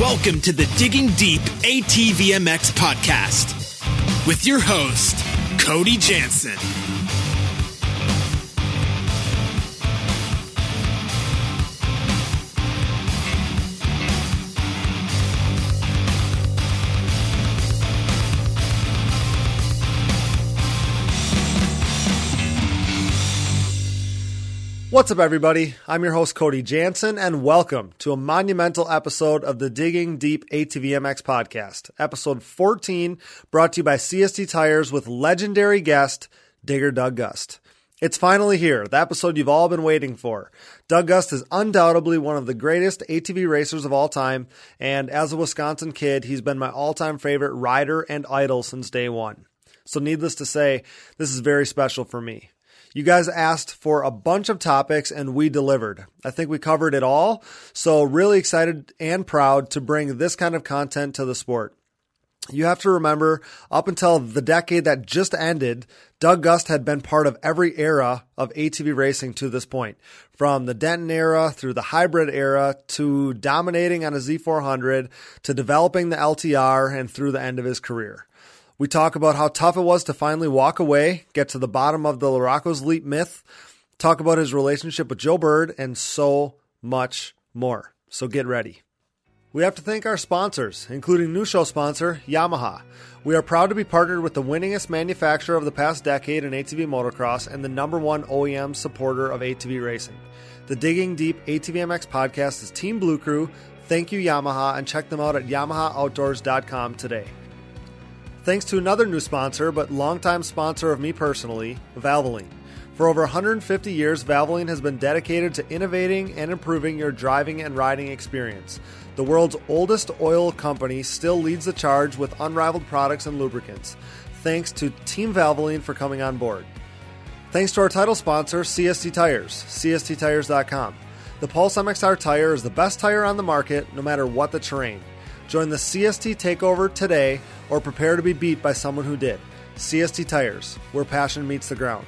Welcome to the Digging Deep ATVMX podcast with your host, Cody Jansen. What's up, everybody? I'm your host, Cody Jansen, and welcome to a monumental episode of the Digging Deep ATVMX podcast, episode 14, brought to you by CST Tires with legendary guest, Digger Doug Gust. It's finally here, the episode you've all been waiting for. Doug Gust is undoubtedly one of the greatest ATV racers of all time, and as a Wisconsin kid, he's been my all time favorite rider and idol since day one. So, needless to say, this is very special for me. You guys asked for a bunch of topics and we delivered. I think we covered it all. So, really excited and proud to bring this kind of content to the sport. You have to remember, up until the decade that just ended, Doug Gust had been part of every era of ATV racing to this point. From the Denton era through the hybrid era to dominating on a Z400 to developing the LTR and through the end of his career. We talk about how tough it was to finally walk away, get to the bottom of the Larocco's Leap myth, talk about his relationship with Joe Bird, and so much more. So get ready. We have to thank our sponsors, including new show sponsor, Yamaha. We are proud to be partnered with the winningest manufacturer of the past decade in ATV motocross and the number one OEM supporter of ATV racing. The Digging Deep ATVMX podcast is Team Blue Crew. Thank you, Yamaha, and check them out at YamahaOutdoors.com today. Thanks to another new sponsor, but longtime sponsor of me personally, Valvoline. For over 150 years, Valvoline has been dedicated to innovating and improving your driving and riding experience. The world's oldest oil company still leads the charge with unrivaled products and lubricants. Thanks to Team Valvoline for coming on board. Thanks to our title sponsor, CST Tires, CSTTires.com. The Pulse MXR tire is the best tire on the market, no matter what the terrain. Join the CST takeover today or prepare to be beat by someone who did. CST Tires, where passion meets the ground.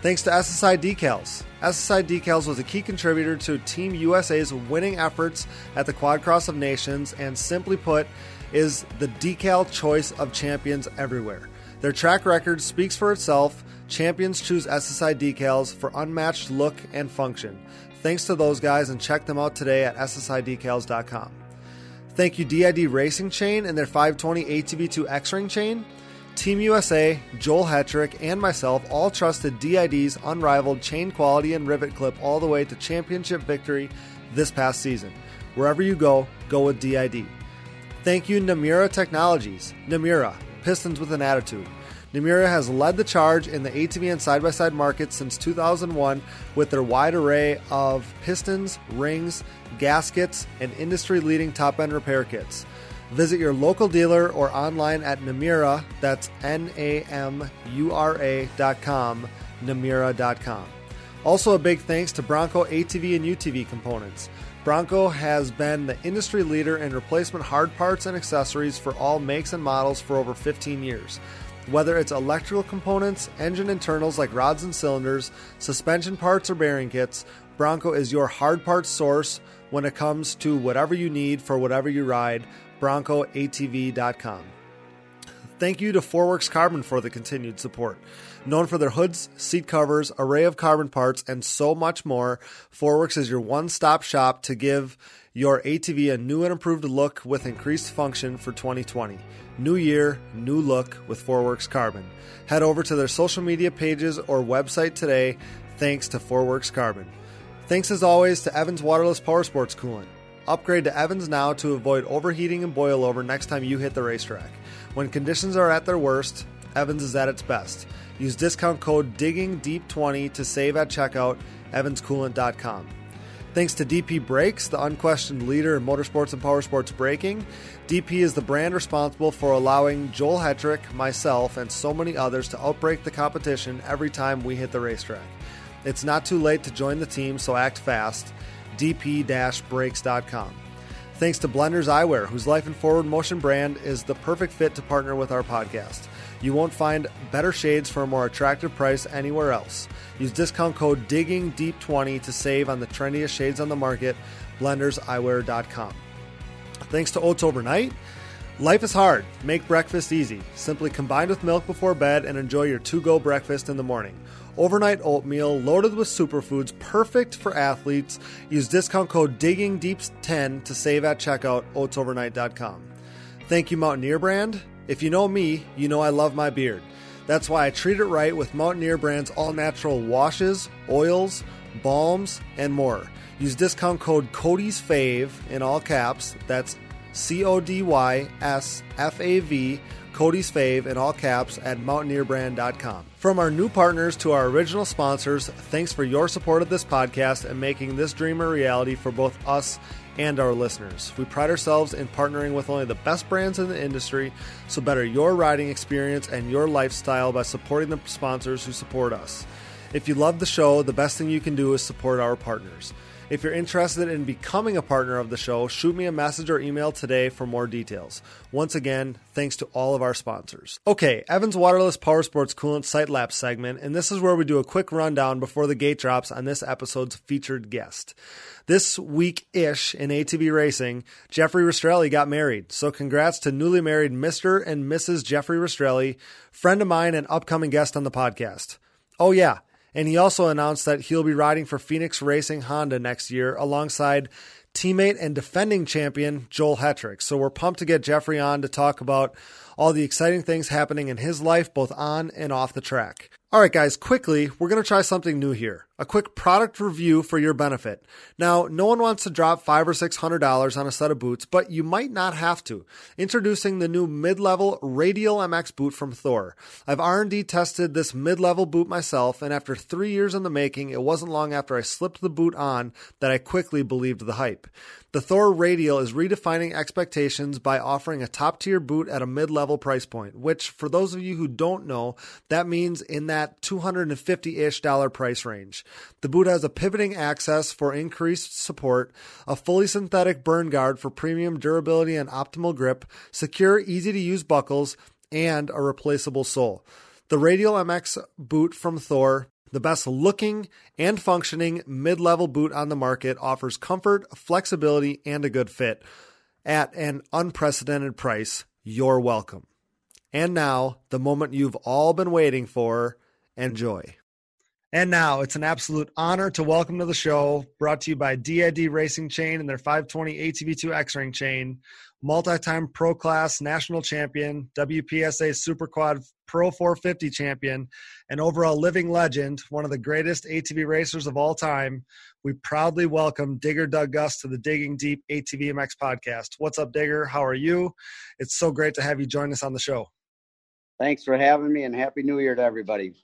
Thanks to SSI Decals. SSI Decals was a key contributor to Team USA's winning efforts at the Quad Cross of Nations and simply put, is the decal choice of champions everywhere. Their track record speaks for itself. Champions choose SSI decals for unmatched look and function. Thanks to those guys and check them out today at ssidecals.com. Thank you, DID Racing Chain and their 520 ATV2 X Ring chain. Team USA, Joel Hetrick, and myself all trusted DID's unrivaled chain quality and rivet clip all the way to championship victory this past season. Wherever you go, go with DID. Thank you, Namura Technologies. Namura, Pistons with an Attitude. Namura has led the charge in the ATV and side by side market since 2001 with their wide array of pistons, rings, gaskets, and industry leading top end repair kits. Visit your local dealer or online at Namura, that's N A M U R A dot com, Namura.com. Also, a big thanks to Bronco ATV and UTV components. Bronco has been the industry leader in replacement hard parts and accessories for all makes and models for over 15 years. Whether it's electrical components, engine internals like rods and cylinders, suspension parts, or bearing kits, Bronco is your hard parts source when it comes to whatever you need for whatever you ride. BroncoATV.com. Thank you to Forworks Carbon for the continued support. Known for their hoods, seat covers, array of carbon parts, and so much more, Forworks is your one stop shop to give your ATV a new and improved look with increased function for 2020. New year, new look with Forworks Carbon. Head over to their social media pages or website today thanks to Forworks Carbon. Thanks as always to Evans Waterless Power Sports Coolant. Upgrade to Evans now to avoid overheating and boil over next time you hit the racetrack. When conditions are at their worst, Evans is at its best. Use discount code DIGGINGDEEP20 to save at checkout, evanscoolant.com. Thanks to DP Brakes, the unquestioned leader in motorsports and power sports braking, DP is the brand responsible for allowing Joel Hetrick, myself, and so many others to outbrake the competition every time we hit the racetrack. It's not too late to join the team, so act fast. dp-brakes.com. Thanks to Blenders Eyewear, whose Life and Forward Motion brand is the perfect fit to partner with our podcast. You won't find better shades for a more attractive price anywhere else. Use discount code DIGGINGDEEP20 to save on the trendiest shades on the market, blenderseyewear.com. Thanks to Oats Overnight, life is hard. Make breakfast easy. Simply combine with milk before bed and enjoy your to go breakfast in the morning. Overnight oatmeal loaded with superfoods, perfect for athletes. Use discount code DIGGINGDEEP10 to save at checkout, oatsovernight.com. Thank you, Mountaineer Brand. If you know me, you know I love my beard. That's why I treat it right with Mountaineer Brand's all natural washes, oils, balms, and more. Use discount code Cody's Fave in all caps. That's C O D Y S F A V, Cody's Fave in all caps at mountaineerbrand.com. From our new partners to our original sponsors, thanks for your support of this podcast and making this dream a reality for both us and our listeners. We pride ourselves in partnering with only the best brands in the industry, so better your riding experience and your lifestyle by supporting the sponsors who support us. If you love the show, the best thing you can do is support our partners. If you're interested in becoming a partner of the show, shoot me a message or email today for more details. Once again, thanks to all of our sponsors. Okay, Evans Waterless Power Sports Coolant Lap segment, and this is where we do a quick rundown before the gate drops on this episode's featured guest. This week ish in ATV racing, Jeffrey Rastrelli got married. So congrats to newly married Mr. and Mrs. Jeffrey Rastrelli, friend of mine and upcoming guest on the podcast. Oh, yeah. And he also announced that he'll be riding for Phoenix Racing Honda next year alongside teammate and defending champion Joel Hetrick. So we're pumped to get Jeffrey on to talk about all the exciting things happening in his life, both on and off the track. All right, guys, quickly, we're going to try something new here. A quick product review for your benefit. Now, no one wants to drop five or six hundred dollars on a set of boots, but you might not have to. Introducing the new mid-level Radial MX boot from Thor. I've R&D tested this mid-level boot myself, and after three years in the making, it wasn't long after I slipped the boot on that I quickly believed the hype. The Thor Radial is redefining expectations by offering a top-tier boot at a mid-level price point, which, for those of you who don't know, that means in that 250-ish dollar price range. The boot has a pivoting axis for increased support, a fully synthetic burn guard for premium durability and optimal grip, secure, easy to use buckles, and a replaceable sole. The Radial MX boot from Thor, the best looking and functioning mid level boot on the market, offers comfort, flexibility, and a good fit at an unprecedented price. You're welcome. And now, the moment you've all been waiting for enjoy. And now it's an absolute honor to welcome to the show, brought to you by DID Racing Chain and their 520 ATV2 X Ring chain, multi time pro class national champion, WPSA Super Quad Pro 450 champion, and overall living legend, one of the greatest ATV racers of all time. We proudly welcome Digger Doug Gust to the Digging Deep ATV MX podcast. What's up, Digger? How are you? It's so great to have you join us on the show. Thanks for having me and Happy New Year to everybody.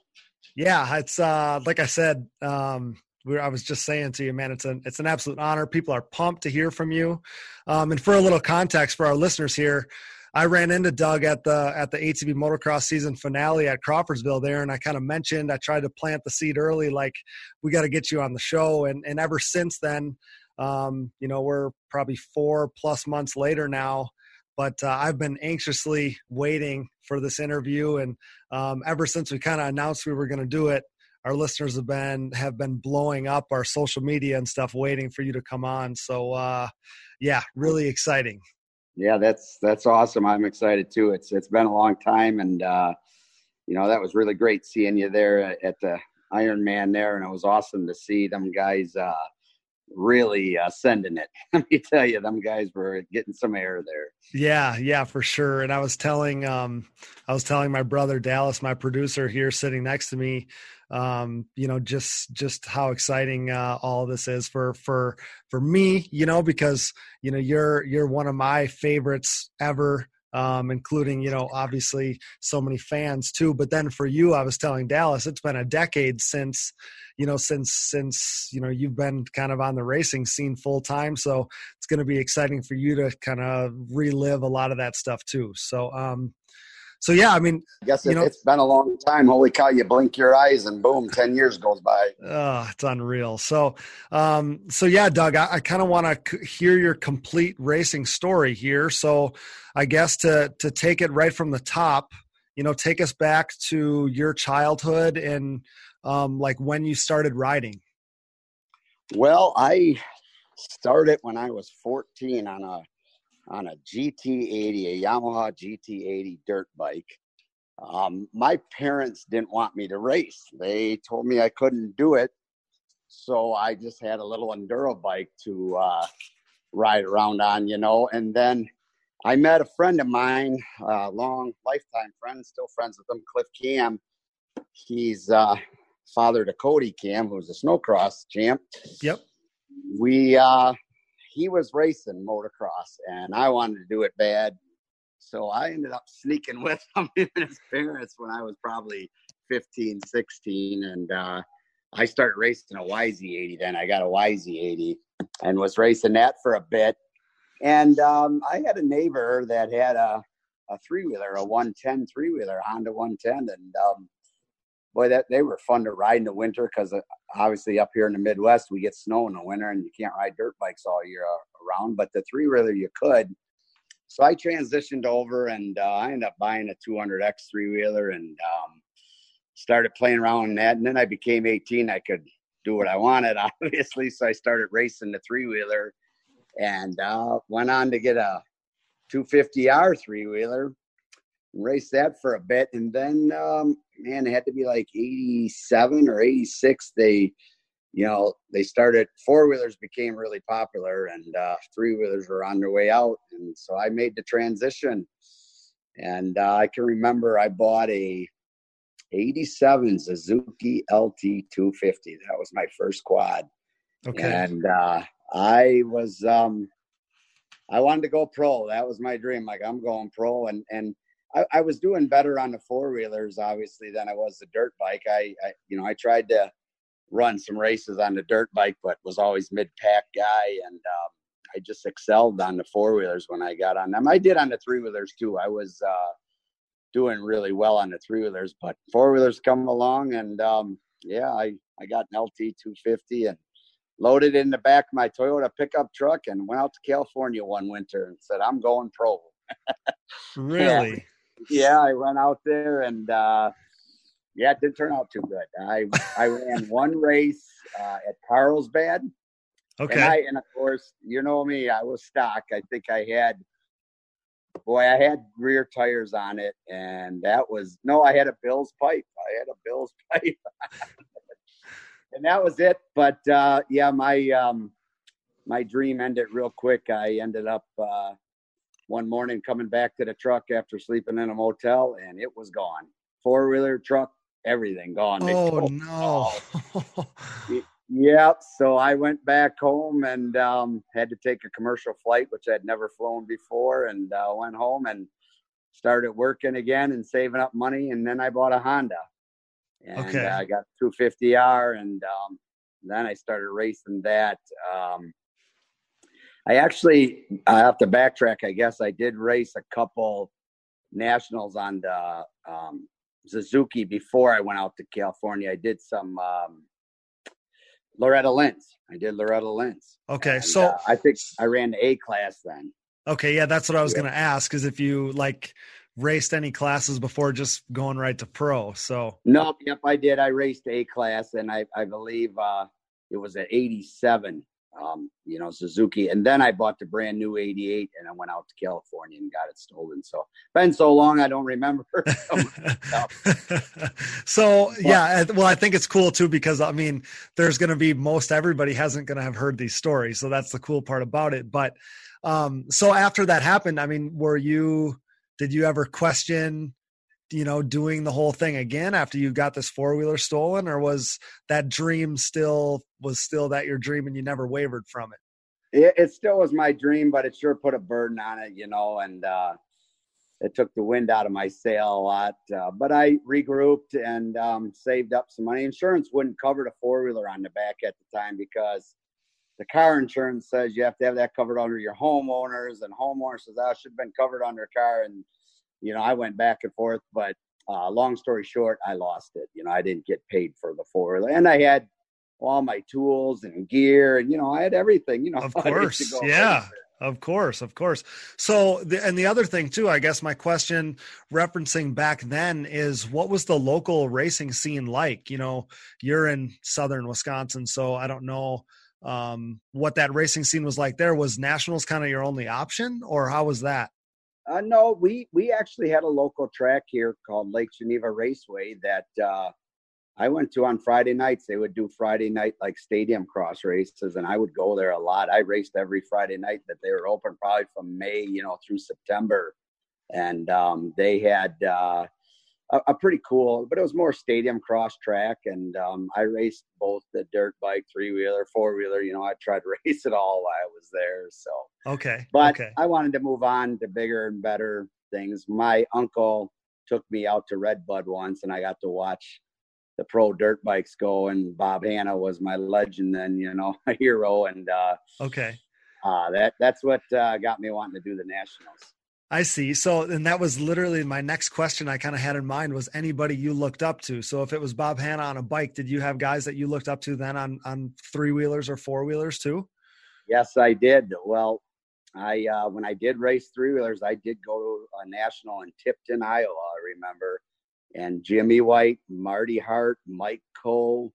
Yeah, it's uh, like I said, um, we I was just saying to you, man, it's an it's an absolute honor. People are pumped to hear from you. Um, and for a little context for our listeners here, I ran into Doug at the at the ATV motocross season finale at Crawfordsville there, and I kind of mentioned I tried to plant the seed early, like we got to get you on the show, and and ever since then, um, you know, we're probably four plus months later now but uh, I've been anxiously waiting for this interview, and um, ever since we kind of announced we were going to do it, our listeners have been have been blowing up our social media and stuff, waiting for you to come on. So, uh, yeah, really exciting. Yeah, that's that's awesome. I'm excited too. It's it's been a long time, and uh, you know that was really great seeing you there at the Ironman there, and it was awesome to see them guys uh, really uh, sending it. Let me tell you, them guys were getting some air there. Yeah, yeah, for sure. And I was telling, um, I was telling my brother Dallas, my producer here, sitting next to me, um, you know, just just how exciting uh, all this is for for for me, you know, because you know you're you're one of my favorites ever. Um, including you know obviously so many fans too. But then for you i was telling dallas it's been a decade since you know since since you know you've been kind of on the racing scene full time. So it's going to be exciting for you to kind of relive a lot of that stuff too. So um so yeah i mean i guess it, has been a long time. Holy cow you blink your eyes and boom 10 years goes by. Oh it's unreal. So um so yeah doug i, I kind of want to hear your complete racing story here. So i guess to to take it right from the top you know take us back to your childhood and um, like when you started riding? Well, I started when I was 14 on a on a GT80, a Yamaha GT80 dirt bike. Um, my parents didn't want me to race. They told me I couldn't do it. So I just had a little enduro bike to uh, ride around on, you know. And then I met a friend of mine, a uh, long lifetime friend, still friends with him, Cliff Cam. He's uh, father to Cody Cam, who's a snowcross champ. Yep. We uh, he was racing motocross, and I wanted to do it bad, so I ended up sneaking with him and his parents when I was probably 15, 16, and uh, I started racing a YZ80. Then I got a YZ80 and was racing that for a bit. And um, I had a neighbor that had a, a three wheeler, a 110 three wheeler, Honda 110. And um, boy, that they were fun to ride in the winter because uh, obviously up here in the Midwest, we get snow in the winter and you can't ride dirt bikes all year uh, around. But the three wheeler, you could. So I transitioned over and uh, I ended up buying a 200X three wheeler and um, started playing around in that. And then I became 18. I could do what I wanted, obviously. So I started racing the three wheeler and uh, went on to get a 250R three wheeler raced that for a bit. And then, um, man, it had to be like 87 or 86. They, you know, they started, four wheelers became really popular and uh, three wheelers were on their way out. And so I made the transition. And uh, I can remember I bought a 87 Suzuki LT 250. That was my first quad. Okay. And uh, I was, um, I wanted to go pro. That was my dream. Like I'm going pro, and and I, I was doing better on the four wheelers, obviously, than I was the dirt bike. I, I, you know, I tried to run some races on the dirt bike, but was always mid pack guy, and um, I just excelled on the four wheelers when I got on them. I did on the three wheelers too. I was uh, doing really well on the three wheelers, but four wheelers come along, and um, yeah, I I got an LT 250 and loaded in the back of my Toyota pickup truck and went out to California one winter and said, I'm going pro. really? Yeah. I went out there and uh, yeah, it didn't turn out too good. I I ran one race uh, at Carlsbad. Okay. And, I, and of course, you know me, I was stock. I think I had, boy, I had rear tires on it, and that was no, I had a Bill's pipe. I had a Bill's pipe and that was it. But uh, yeah, my um, my dream ended real quick. I ended up uh, one morning coming back to the truck after sleeping in a motel, and it was gone. Four wheeler truck, everything gone. Oh no! yeah, so I went back home and um, had to take a commercial flight, which I'd never flown before, and uh, went home and started working again and saving up money, and then I bought a Honda and okay. uh, I got 250R, and um, then I started racing that. Um, I actually I have to backtrack. I guess I did race a couple nationals on the um, Suzuki before I went out to California. I did some um, Loretta Lynn's. I did Loretta Lynn's. Okay, and, so uh, I think I ran the A class then. Okay, yeah, that's what I was yeah. going to ask. Because if you like raced any classes before just going right to pro. So no, yep, I did. I raced A class, and I I believe uh, it was at '87. Um, you know, Suzuki, and then I bought the brand new '88, and I went out to California and got it stolen. So been so long, I don't remember. so but, yeah, well, I think it's cool too because I mean, there's going to be most everybody hasn't going to have heard these stories, so that's the cool part about it. But um, so after that happened, I mean, were you? did you ever question you know doing the whole thing again after you got this four wheeler stolen or was that dream still was still that your dream and you never wavered from it it, it still was my dream but it sure put a burden on it you know and uh it took the wind out of my sail a lot uh, but i regrouped and um, saved up some money insurance wouldn't cover the four wheeler on the back at the time because the car insurance says you have to have that covered under your homeowners, and homeowner says oh, should have been covered under car. And you know, I went back and forth, but uh, long story short, I lost it. You know, I didn't get paid for the four, and I had all my tools and gear, and you know, I had everything. You know, of course, yeah. Of course, of course. So, the, and the other thing too, I guess my question referencing back then is what was the local racing scene like? You know, you're in southern Wisconsin, so I don't know um, what that racing scene was like there. Was nationals kind of your only option, or how was that? Uh, no, we we actually had a local track here called Lake Geneva Raceway that uh, I went to on Friday nights. They would do Friday night like stadium cross races, and I would go there a lot. I raced every Friday night that they were open, probably from May, you know, through September. And um, they had uh, a, a, pretty cool, but it was more stadium cross track. And um, I raced both the dirt bike, three wheeler, four wheeler. You know, I tried to race it all while I was there. So okay, but okay. I wanted to move on to bigger and better things. My uncle took me out to Redbud once, and I got to watch the pro dirt bikes go and Bob Hanna was my legend then, you know, a hero. And, uh, okay. Uh, that, that's what, uh, got me wanting to do the nationals. I see. So, and that was literally my next question I kind of had in mind was anybody you looked up to. So if it was Bob Hanna on a bike, did you have guys that you looked up to then on, on three wheelers or four wheelers too? Yes, I did. Well, I, uh, when I did race three wheelers, I did go to a national in Tipton, Iowa. I remember and Jimmy White, Marty Hart, Mike Cole.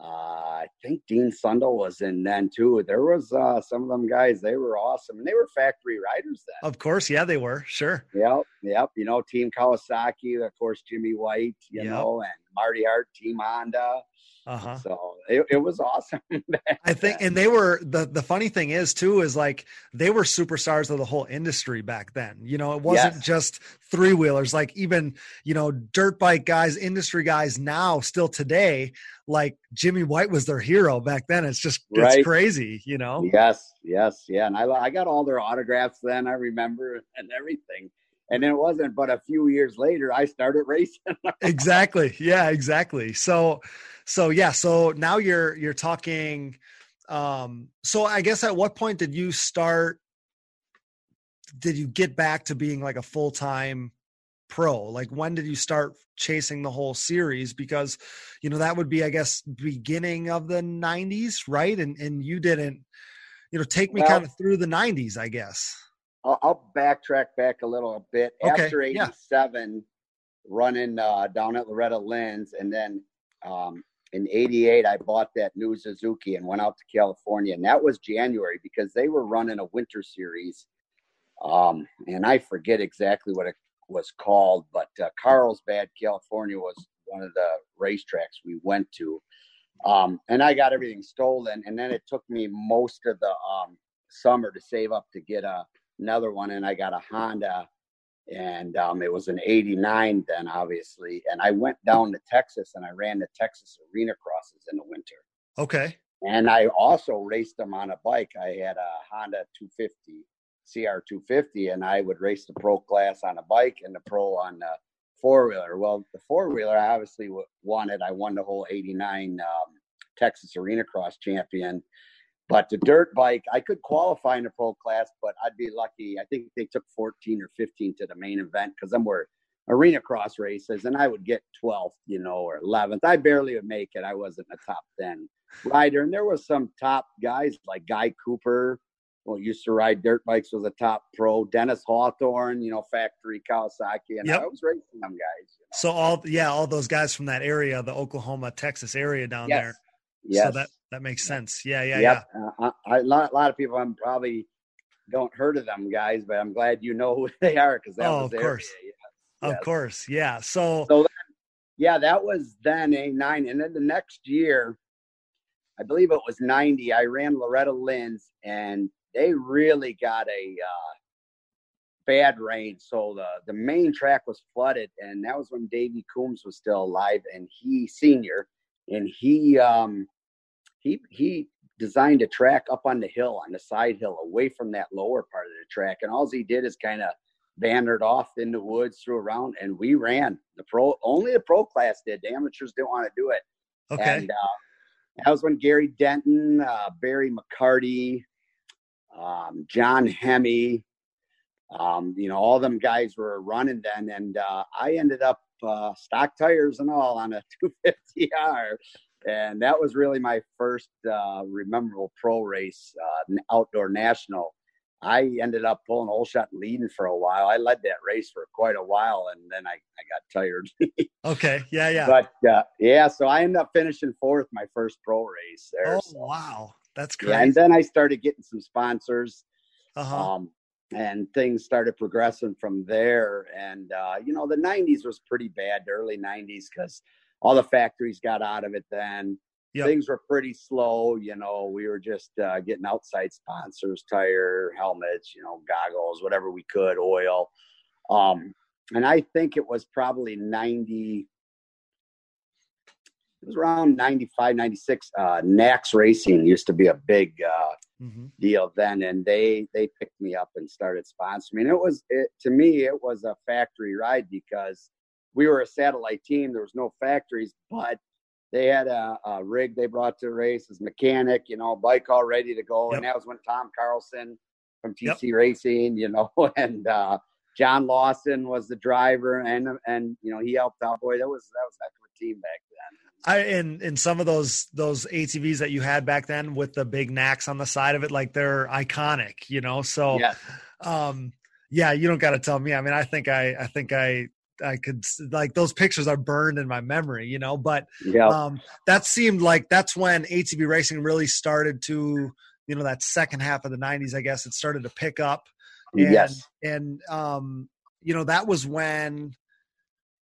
Uh, I think Dean Sundle was in then too. There was uh, some of them guys. They were awesome, and they were factory riders then. Of course, yeah, they were. Sure. Yep, yep. You know, Team Kawasaki, of course, Jimmy White. You yep. know, and Marty Hart, Team Honda. Uh-huh. So it, it was awesome. I think, and they were the the funny thing is too is like they were superstars of the whole industry back then. You know, it wasn't yes. just three wheelers. Like even you know dirt bike guys, industry guys now still today. Like Jimmy White was their hero back then. It's just it's right. crazy. You know. Yes, yes, yeah. And I I got all their autographs then. I remember and everything and then it wasn't but a few years later i started racing. Exactly. Yeah exactly. So so yeah so now you're you're talking um so i guess at what point did you start did you get back to being like a full-time pro? Like when did you start chasing the whole series? Because you know that would be i guess beginning of the 90s right? And and you didn't you know take me well, kind of through the 90s i guess I'll, I'll backtrack back a little bit. Okay, After '87, yeah. running uh, down at Loretta Lynn's, and then um, in '88, I bought that new Suzuki and went out to California, and that was January because they were running a winter series, um, and I forget exactly what it was called, but uh, Carlsbad, California, was one of the racetracks we went to. Um, and I got everything stolen, and then it took me most of the um, summer to save up to get a another one, and I got a Honda, and um, it was an '89 then, obviously. And I went down to Texas and I ran the Texas Arena crosses in the winter. Okay. And I also raced them on a bike. I had a Honda 250, CR 250, and I would race the pro class on a bike and the pro on the four wheeler. Well, the four wheeler, I obviously won it. I won the whole '89 um, Texas Arena Cross champion. But the dirt bike, I could qualify in the pro class, but I'd be lucky. I think they took 14 or 15 to the main event because them were arena cross races, and I would get 12th, you know, or 11th. I barely would make it. I wasn't a top 10 rider, and there was some top guys like Guy Cooper, who used to ride dirt bikes, was a top pro. Dennis Hawthorne, you know, factory Kawasaki, and yep. I was racing them guys. You know? So all, yeah, all those guys from that area, the Oklahoma, Texas area down yes. there. Yes. So that that makes sense. Yeah, yeah, yep. yeah. Uh, I, a lot, of people I'm probably don't heard of them guys, but I'm glad you know who they are because that oh, was of course, yes. of course, yeah. So, so then, yeah, that was then a nine, and then the next year, I believe it was '90. I ran Loretta Lynn's, and they really got a uh, bad rain, so the the main track was flooded, and that was when Davy Coombs was still alive, and he senior, and he um he he designed a track up on the hill on the side hill away from that lower part of the track. And all he did is kind of bandered off in the woods through around and we ran. The pro only the pro class did. The amateurs didn't want to do it. Okay. And uh, that was when gary denton uh, barry mccarty um, john hemme um, you know all them guys were running then. And uh, i ended up uh, stock tires and all on a 250r and that was really my first uh, memorable pro race, uh, outdoor national. I ended up pulling whole shot leading for a while. I led that race for quite a while, and then I, I got tired. okay, yeah, yeah. But uh, yeah, so I ended up finishing fourth my first pro race there. Oh so. wow! That's great. Yeah, and then I started getting some sponsors. uh-huh. Um, and things started progressing from there. And uh, you know, the '90s was pretty bad, the early '90s, because all the factories got out of it. Then Yep. things were pretty slow. You know, we were just uh, getting outside sponsors, tire, helmets, you know, goggles, whatever we could, oil. Um, and I think it was probably 90. It was around 95, 96. Uh, Nax Racing used to be a big uh, Mhm. deal then and they they picked me up and started sponsoring it was it to me it was a factory ride because we were a satellite team there was no factories but they had a, a rig they brought to the race as mechanic you know bike all ready to go Yep. and that was when tom carlson from Yep. tc racing you know and uh john lawson was the driver and and you know he helped out boy that was that was a heck of a team back then I in in some of those those ATVs that you had back then with the big knacks on the side of it, like they're iconic, you know. So yeah um yeah, you don't got to tell me. I mean, I think I I think I I could like those pictures are burned in my memory, you know. But yeah um that seemed like that's when ATV racing really started to you know that second half of the 90s i guess it started to pick up and, yes and um you know that was when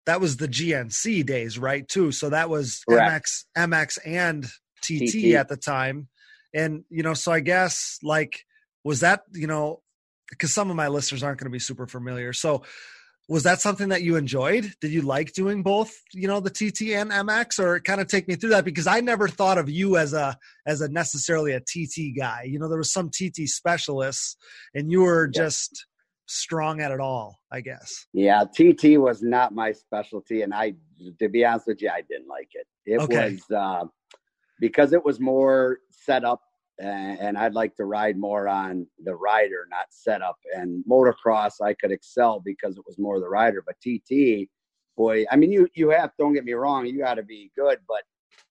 that was the gnc days right too so that was Correct. mx mx and tt, TT. at the time and you know so i guess like was that you know because some of my listeners aren't going to be super familiar so was that something that you enjoyed? Did you like doing both you know the tt and mx or kind of take me through that because i never thought of you as a as a necessarily a tt guy. You know there was some tt specialists and you were just strong at it all i guess. Yeah, TT was not my specialty, and I, to be honest with you, I didn't like it. It Okay. was uh, because it was more set up, and, I'd like to ride more on the rider, not setup. And motocross, I could excel because it was more the rider. But TT, boy, I mean, you you have don't get me wrong, you got to be good, but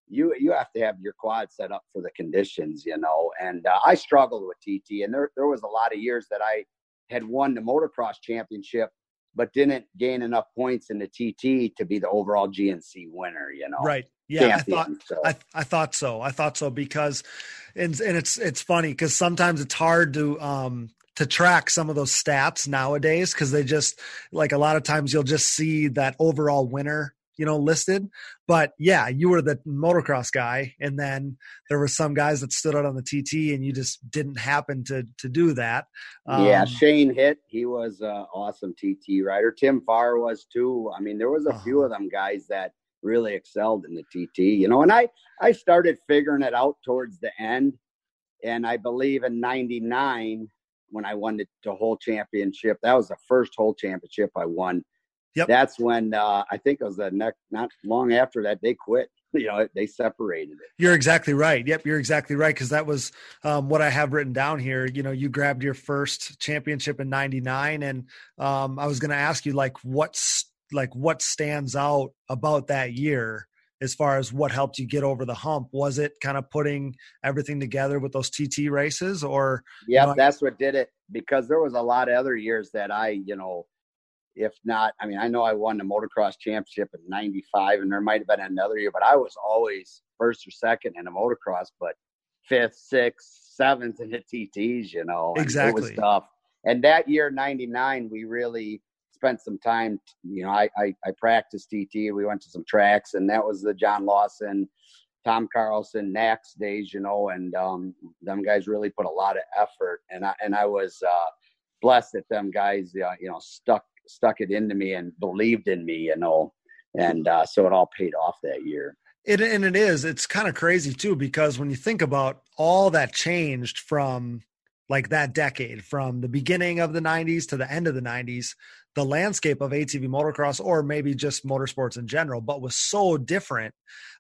you you have to have your quad set up for the conditions, you know. And uh, I struggled with TT, and there there was a lot of years that I had won the motocross championship but didn't gain enough points in the TT to be the overall GNC winner, you know. right yeah i thought so. I, I thought so i thought so because and, and it's it's funny because sometimes it's hard to um to track some of those stats nowadays because they just like a lot of times you'll just see that overall winner you know listed but yeah you were the motocross guy and then there were some guys that stood out on the tt and you just didn't happen to to do that yeah, Um, Shane Hit, he was an awesome TT rider. Tim Farr was too. I mean, there was a few Uh-huh. of them guys that really excelled in the TT, you know. And I I started figuring it out towards the end, and I believe in '99 when I won the, the whole championship. That was the first whole championship I won. Yep. That's when uh, I think it was the next not long after that they quit. You know, they separated it. You're exactly right. Yep, you're exactly right because that was um, what I have written down here. You know, you grabbed your first championship in '99, and um, I was going to ask you like what's like what stands out about that year as far as what helped you get over the hump. Was it kind of putting everything together with those TT races, or Yep, know, that's what did it because there was a lot of other years that I, you know, if not, I mean, I know I won the motocross championship in 95 and there might have been another year, but I was always first or second in the motocross, but fifth, sixth, seventh in the TTs, you know. and It was tough. And that year, 99, we really spent some time, you know, I, I, I practiced TT. We went to some tracks and that was the John Lawson, Tom Carlson, Nax days, you know, and um, them guys really put a lot of effort. And I, and I was uh, blessed that them guys, uh, you know, stuck stuck it into me and believed in me, you know, and uh, so it all paid off that year. It and it is. It's kind of crazy too because when you think about all that changed from like that decade, from the beginning of the '90s to the end of the '90s, the landscape of ATV motocross, or maybe just motorsports in general, but was so different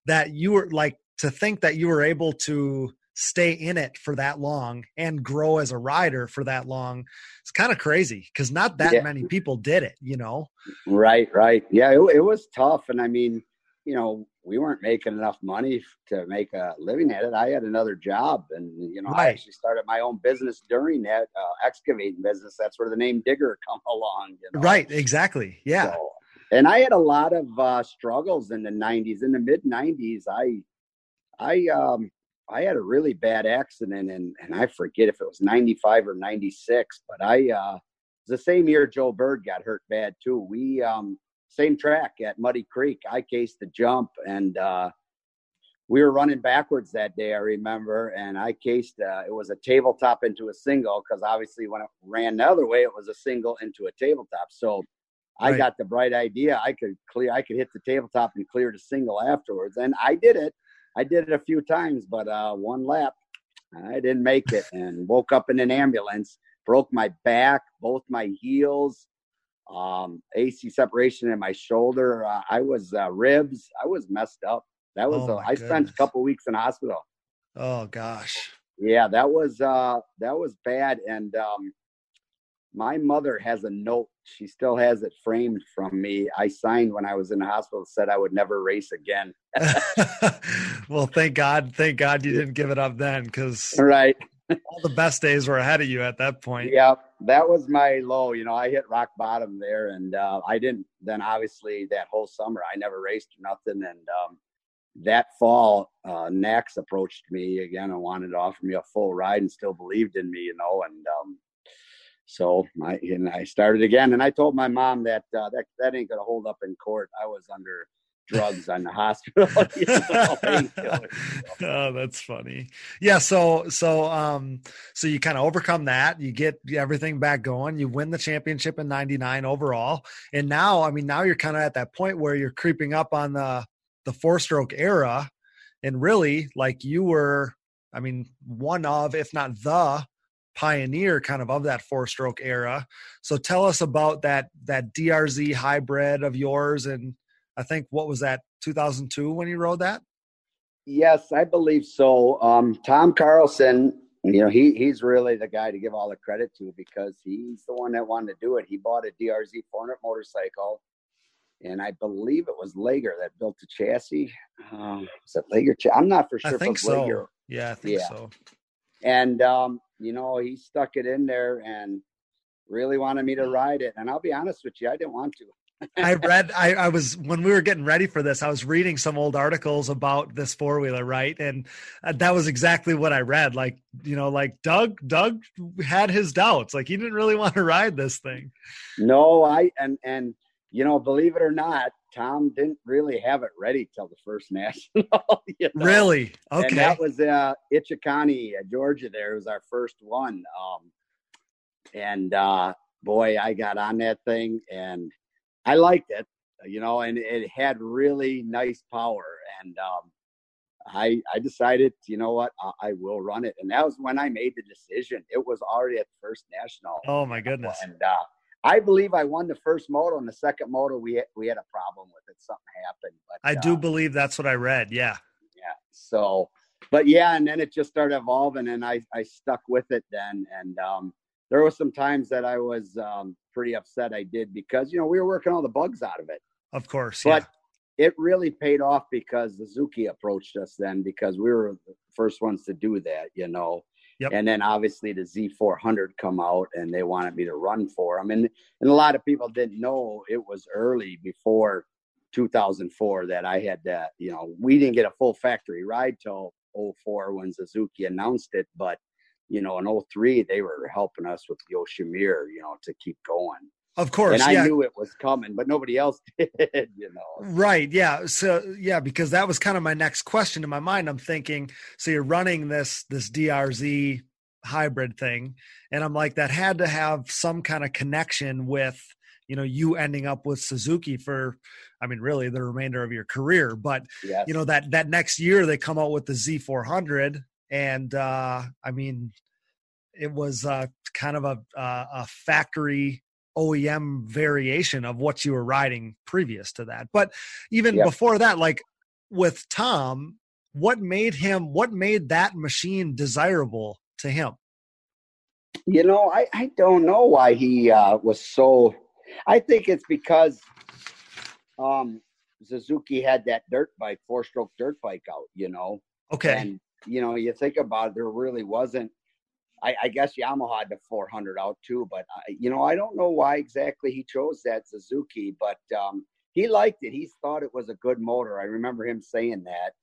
that you were like to think that you were able to stay in it for that long and grow as a rider for that long. It's kind of crazy because not that Yeah. many people did it. You know. Right, right. Yeah, it, it was tough. And I mean, you know, we weren't making enough money to make a living at it. I had another job and, you know, I actually started my own business during that uh, excavating business. That's where the name Digger come along. You know? Right. Exactly. Yeah. So, and I had a lot of uh, struggles in the '90s. In the mid '90s, I, I, um, I had a really bad accident, and and I forget if it was '95 or '96, but I uh, the same year Joe Bird got hurt bad too. We um, same track at Muddy Creek. I cased the jump, and uh, we were running backwards that day. I remember, and I cased. Uh, it was a tabletop into a single because obviously when it ran the other way, it was a single into a tabletop. So I got the bright idea. I could clear. I could hit the tabletop and clear the single afterwards, and I did it. I did it a few times, but uh, one lap, I didn't make it, and woke up in an ambulance. Broke my back, both my heels, um, AC separation in my shoulder. Uh, I was uh, ribs. I was messed up. That was. Oh I spent a couple weeks in hospital. Oh gosh. Yeah, that was uh, that was bad, and um, my mother has a note. She still has it framed from me. I signed when I was in the hospital, said I would never race again. well, thank God. Thank God you didn't give it up then because right. All the best days were ahead of you at that point. Yeah, that was my low. You know, I hit rock bottom there, and uh, I didn't. Then obviously that whole summer, I never raced or nothing. And um, that fall, uh, Nax approached me again and wanted to offer me a full ride, and still believed in me. You know, and um, so I and I started again, and I told my mom that uh, that that ain't gonna hold up in court. I was under drugs on the hospital. oh, that's funny. Yeah. So so um so you kind of overcome that. You get everything back going. You win the championship in '99 overall, and now I mean now you're kind of at that point where you're creeping up on the the four stroke era, and really like you were. I mean, one of, if not the pioneer kind of of that four stroke era. So tell us about that that DRZ hybrid of yours and I think what was that 2002 when you rode that? Yes, I believe so. Um, Tom Carlson, you know, he he's really the guy to give all the credit to because he's the one that wanted to do it. He bought a DRZ 400 motorcycle, and I believe it was Laeger that built the chassis. Um, is it Laeger? Ch- I'm not for sure. I think so. Laeger. Yeah, I think yeah. so. And um, you know, he stuck it in there and really wanted me to ride it. And I'll be honest with you, I didn't want to. I read, I, I was, when we were getting ready for this, I was reading some old articles about this four wheeler, right? And uh, that was exactly what I read. Like, you know, like Doug, Doug had his doubts. Like, he didn't really want to ride this thing. No, I, and, and, you know, believe it or not, Tom didn't really have it ready till the first national. you know? Really? Okay. And that was uh, Ichikani, uh, Georgia. There it was our first one. Um, and uh, boy, I got on that thing and I liked it, you know, and it had really nice power. And um, I I decided, you know what, I, I, will run it. And that was when I made the decision. It was already at first national. Oh my goodness! And uh, I believe I won the first moto, and the second moto we had, we had a problem with it. Something happened. But I do uh, believe that's what I read. Yeah. Yeah. So, but yeah, and then it just started evolving, and I I stuck with it then, and um, there was some times that I was um, pretty upset I did because you know we were working all the bugs out of it. Of course, but yeah. it really paid off because Suzuki approached us then because we were the first ones to do that, you know. Yep. And then obviously the Z400 come out and they wanted me to run for them, and and a lot of people didn't know it was early before 2004 that I had that. You know, we didn't get a full factory ride till 04 when Suzuki announced it, but you know, in 03, they were helping us with the Yoshimura, you know, to keep going. Of course. And I yeah. knew it was coming, but nobody else did, you know. Right. Yeah. So yeah, because that was kind of my next question in my mind. I'm thinking, so you're running this this DRZ hybrid thing, and I'm like, that had to have some kind of connection with you know you ending up with Suzuki for I mean really the remainder of your career but yes. you know that that next year they come out with the Z400 and uh, I mean, it was uh, kind of a, a factory OEM variation of what you were riding previous to that. But even yep. before that, like with Tom, what made him? What made that machine desirable to him? You know, I I don't know why he uh, was so. I think it's because um, Suzuki had that dirt bike, four stroke dirt bike out. You know. Okay. And you know, you think about it, there really wasn't. I, I guess Yamaha had the 400 out too, but I, you know, I don't know why exactly he chose that Suzuki, but um, he liked it. He thought it was a good motor. I remember him saying that,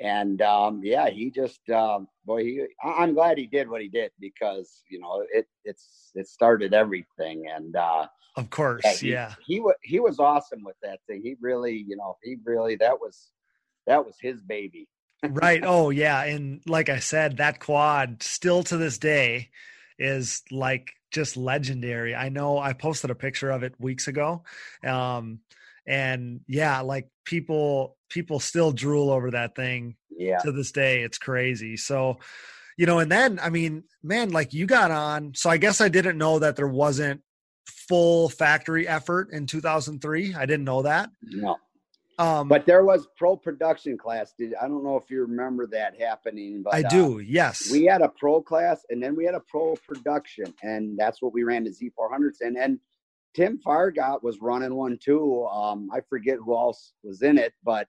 and um, yeah, he just uh, boy, he, I'm glad he did what he did because you know it it's it started everything, and uh, of course, yeah, he, yeah, he was he was awesome with that thing. He really, you know, he really that was that was his baby. Right. Oh yeah, and like I said, that quad still to this day is like just legendary. I know I posted a picture of it weeks ago. Um, and yeah, like people people still drool over that thing yeah. to this day. It's crazy. So, you know, and then I mean, man, like you got on. So I guess I didn't know that there wasn't full factory effort in 2003. I didn't know that. No. Um, but there was pro production class. Did I don't know if you remember that happening, but I uh, do. Yes, we had a pro class, and then we had a pro production, and that's what we ran the Z400s. And and Tim Fargot was running one too. Um, I forget who else was in it, but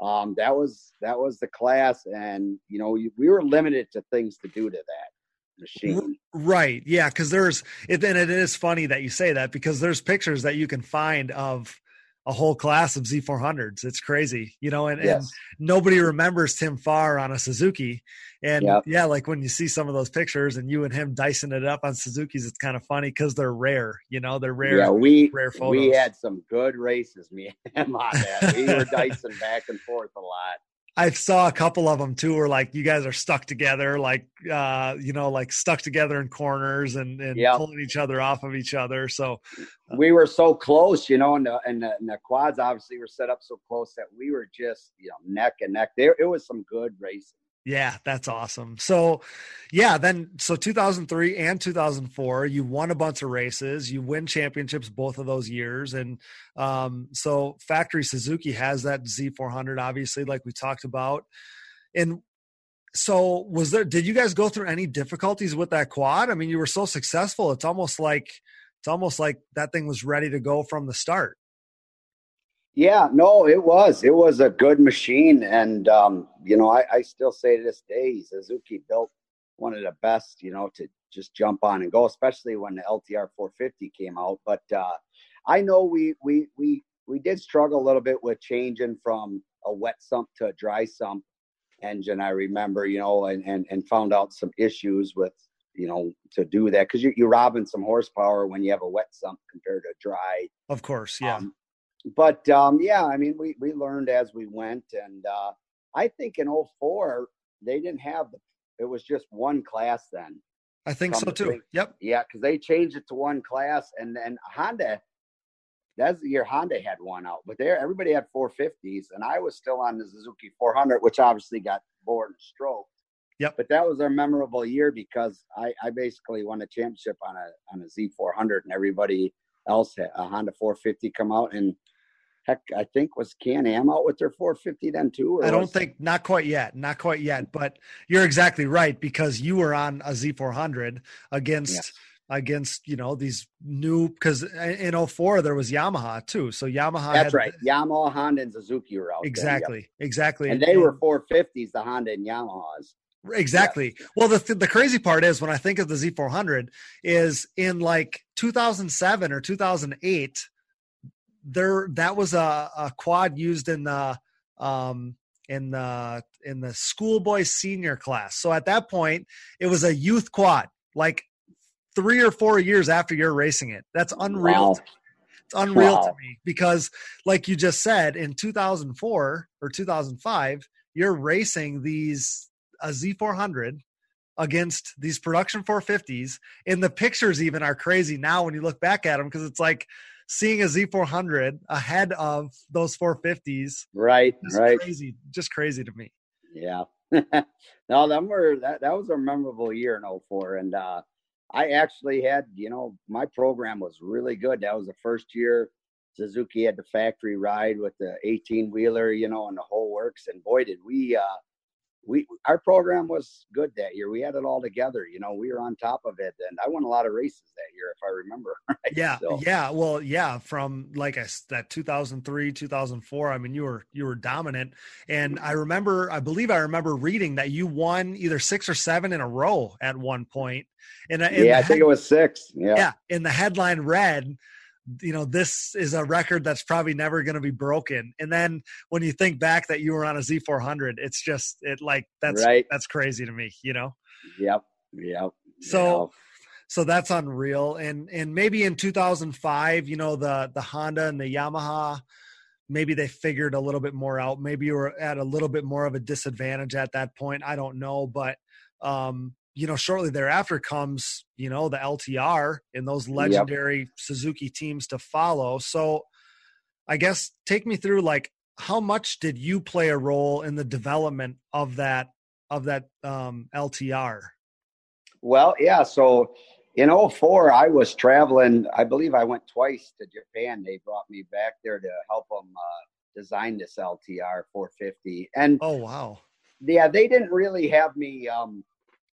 um, that was that was the class, and you know we were limited to things to do to that machine. Right? Yeah, because there's it, and it is funny that you say that because there's pictures that you can find of a whole class of Z400s. It's crazy, you know, and, yes. and nobody remembers Tim Farr on a Suzuki. And yep. yeah, like when you see some of those pictures and you and him dicing it up on Suzuki's, it's kind of funny because they're rare, you know, they're rare. Yeah, we, rare photos. we had some good races, me and him on that. We were dicing back and forth a lot. I saw a couple of them too, where like you guys are stuck together, like uh, you know, like stuck together in corners and, and yep. pulling each other off of each other. So uh, we were so close, you know, and the, and the, and the quads obviously were set up so close that we were just you know neck and neck. There, it was some good racing. Yeah, that's awesome. So, yeah, then so 2003 and 2004, you won a bunch of races. You win championships both of those years, and um, so Factory Suzuki has that Z400, obviously, like we talked about. And so, was there? Did you guys go through any difficulties with that quad? I mean, you were so successful. It's almost like it's almost like that thing was ready to go from the start. Yeah, no, it was. It was a good machine. And, um, you know, I, I still say to this day, Suzuki built one of the best, you know, to just jump on and go, especially when the LTR 450 came out. But uh, I know we, we, we, we did struggle a little bit with changing from a wet sump to a dry sump engine. I remember, you know, and, and, and found out some issues with, you know, to do that because you, you're robbing some horsepower when you have a wet sump compared to dry. Of course, yeah. Um, but um, yeah, I mean, we we learned as we went, and uh, I think in 04, they didn't have the. It was just one class then. I think so too. yep. Yeah, because they changed it to one class, and then Honda. That's the year Honda had one out, but there everybody had 450s, and I was still on the Suzuki 400, which obviously got bored and stroked. Yep. But that was our memorable year because I, I basically won a championship on a on a Z400, and everybody else had a Honda 450 come out, and heck, I think was Can Am out with their 450 then too. I don't think not quite yet, not quite yet. But you're exactly right because you were on a Z400 against. Yes. Against you know these new because in 04 there was Yamaha too, so Yamaha. That's right. Yamaha, Honda, and Suzuki were out. Exactly, yep. exactly. And they and, were 450s, the Honda and Yamahas. Exactly. Yeah. Well, the the crazy part is when I think of the Z400 is in like 2007 or 2008 there that was a, a quad used in the um in the in the schoolboy senior class. So at that point, it was a youth quad, like three or four years after you're racing it. That's unreal. Wow. It's unreal wow. to me because, like you just said, in 2004 or 2005, you're racing these a Z400 against these production 450s, and the pictures even are crazy now when you look back at them because it's like seeing a Z400 ahead of those 450s. Right, right. Crazy, just crazy to me. Yeah. no, them were that that was a memorable year in 04 and uh I actually had, you know, my program was really good. That was the first year Suzuki had the factory ride with the 18 wheeler, you know, and the whole works. And boy, did we uh, we our program was good that year. We had it all together. You know, we were on top of it, and I won a lot of races that year, if I remember. Right? Yeah, so. yeah. Well, yeah. From like I, that 2003, 2004. I mean, you were you were dominant, and I remember. I believe I remember reading that you won either six or seven in a row at one point. And yeah, I think it was six. Yeah. Yeah. In the headline read you know this is a record that's probably never going to be broken. And then when you think back that you were on a z400 it's just it like that's right. that's crazy to me you know? Yep yep so yep. so that's unreal. And and maybe in 2005 you know the the honda and the yamaha maybe they figured a little bit more out. Maybe you were at a little bit more of a disadvantage at that point. I don't know but um you know, shortly thereafter comes, you know, the LTR and those legendary yep. Suzuki teams to follow. So I guess take me through like how much did you play a role in the development of that of that um LTR? Well, yeah, so in 04 I was traveling, I believe I went twice to Japan. They brought me back there to help them uh, design this LTR 450. And Oh, wow. Yeah, they didn't really have me um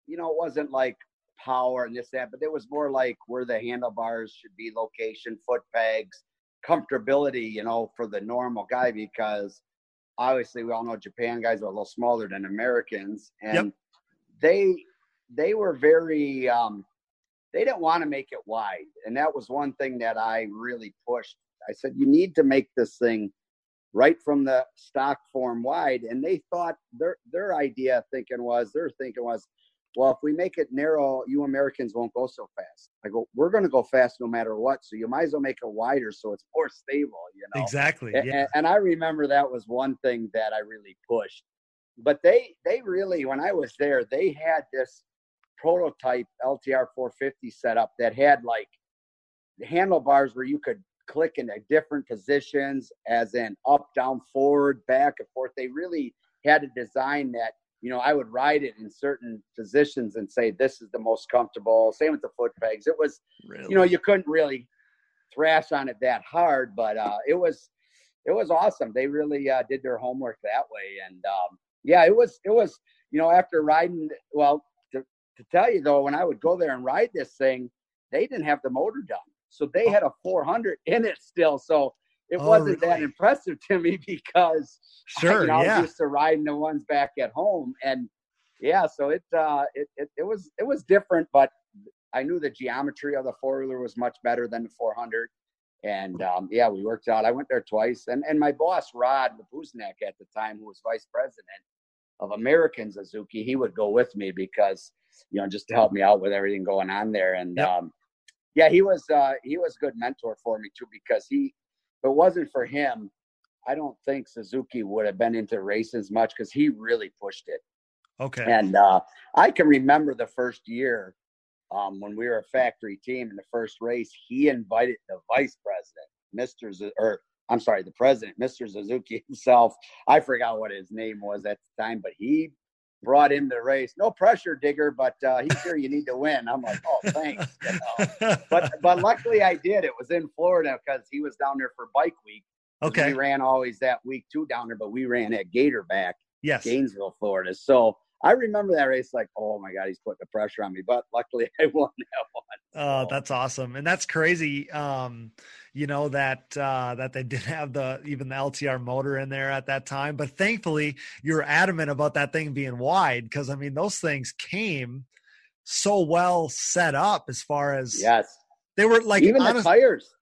you know, it wasn't like power and this, that, but it was more like where the handlebars should be location, foot pegs, comfortability, you know, for the normal guy because obviously we all know Japan guys are a little smaller than Americans and yep. they they were very um they didn't want to make it wide. And that was one thing that I really pushed. I said, you need to make this thing right from the stock form wide. And they thought their their idea thinking was their thinking was well, if we make it narrow, you Americans won't go so fast. I go, we're going to go fast no matter what. So you might as well make it wider so it's more stable, you know? Exactly. Yeah. And, and I remember that was one thing that I really pushed. But they, they really, when I was there, they had this prototype LTR 450 setup that had like handlebars where you could click into different positions, as in up, down, forward, back, and forth. They really had a design that you know, I would ride it in certain positions and say, this is the most comfortable. Same with the foot pegs. It was, really? you know, you couldn't really thrash on it that hard, but uh, it was, it was awesome. They really uh, did their homework that way. And um, yeah, it was, it was, you know, after riding, well, to, to tell you though, when I would go there and ride this thing, they didn't have the motor done. So they oh. had a 400 in it still. So it oh, wasn't really? that impressive to me because sure, I, you know, yeah. I was used to riding the ones back at home, and yeah, so it uh, it, it it was it was different, but I knew the geometry of the four wheeler was much better than the 400, and um, yeah, we worked out. I went there twice, and and my boss Rod Lopusnak at the time, who was vice president of American Suzuki, he would go with me because you know just to help me out with everything going on there, and yep. um, yeah, he was uh, he was a good mentor for me too because he if it wasn't for him, I don't think Suzuki would have been into races much because he really pushed it. Okay. And uh, I can remember the first year um, when we were a factory team in the first race, he invited the vice president, Mr. Z- or I'm sorry, the president, Mr. Suzuki himself. I forgot what his name was at the time, but he brought him to the race. No pressure, Digger, but uh, he's here. You need to win. I'm like, oh, thanks. You know? but but luckily I did. It was in Florida because he was down there for Bike Week. Okay. We ran always that week too down there, but we ran at Gatorback, yes, Gainesville, Florida. So I remember that race like, oh my God, he's putting the pressure on me. But luckily I won that one. Oh, that's awesome. And that's crazy. Um, you know, that uh that they did have the even the LTR motor in there at that time. But thankfully you're adamant about that thing being wide because I mean those things came so well set up as far as yes. They were like even honest, the tires.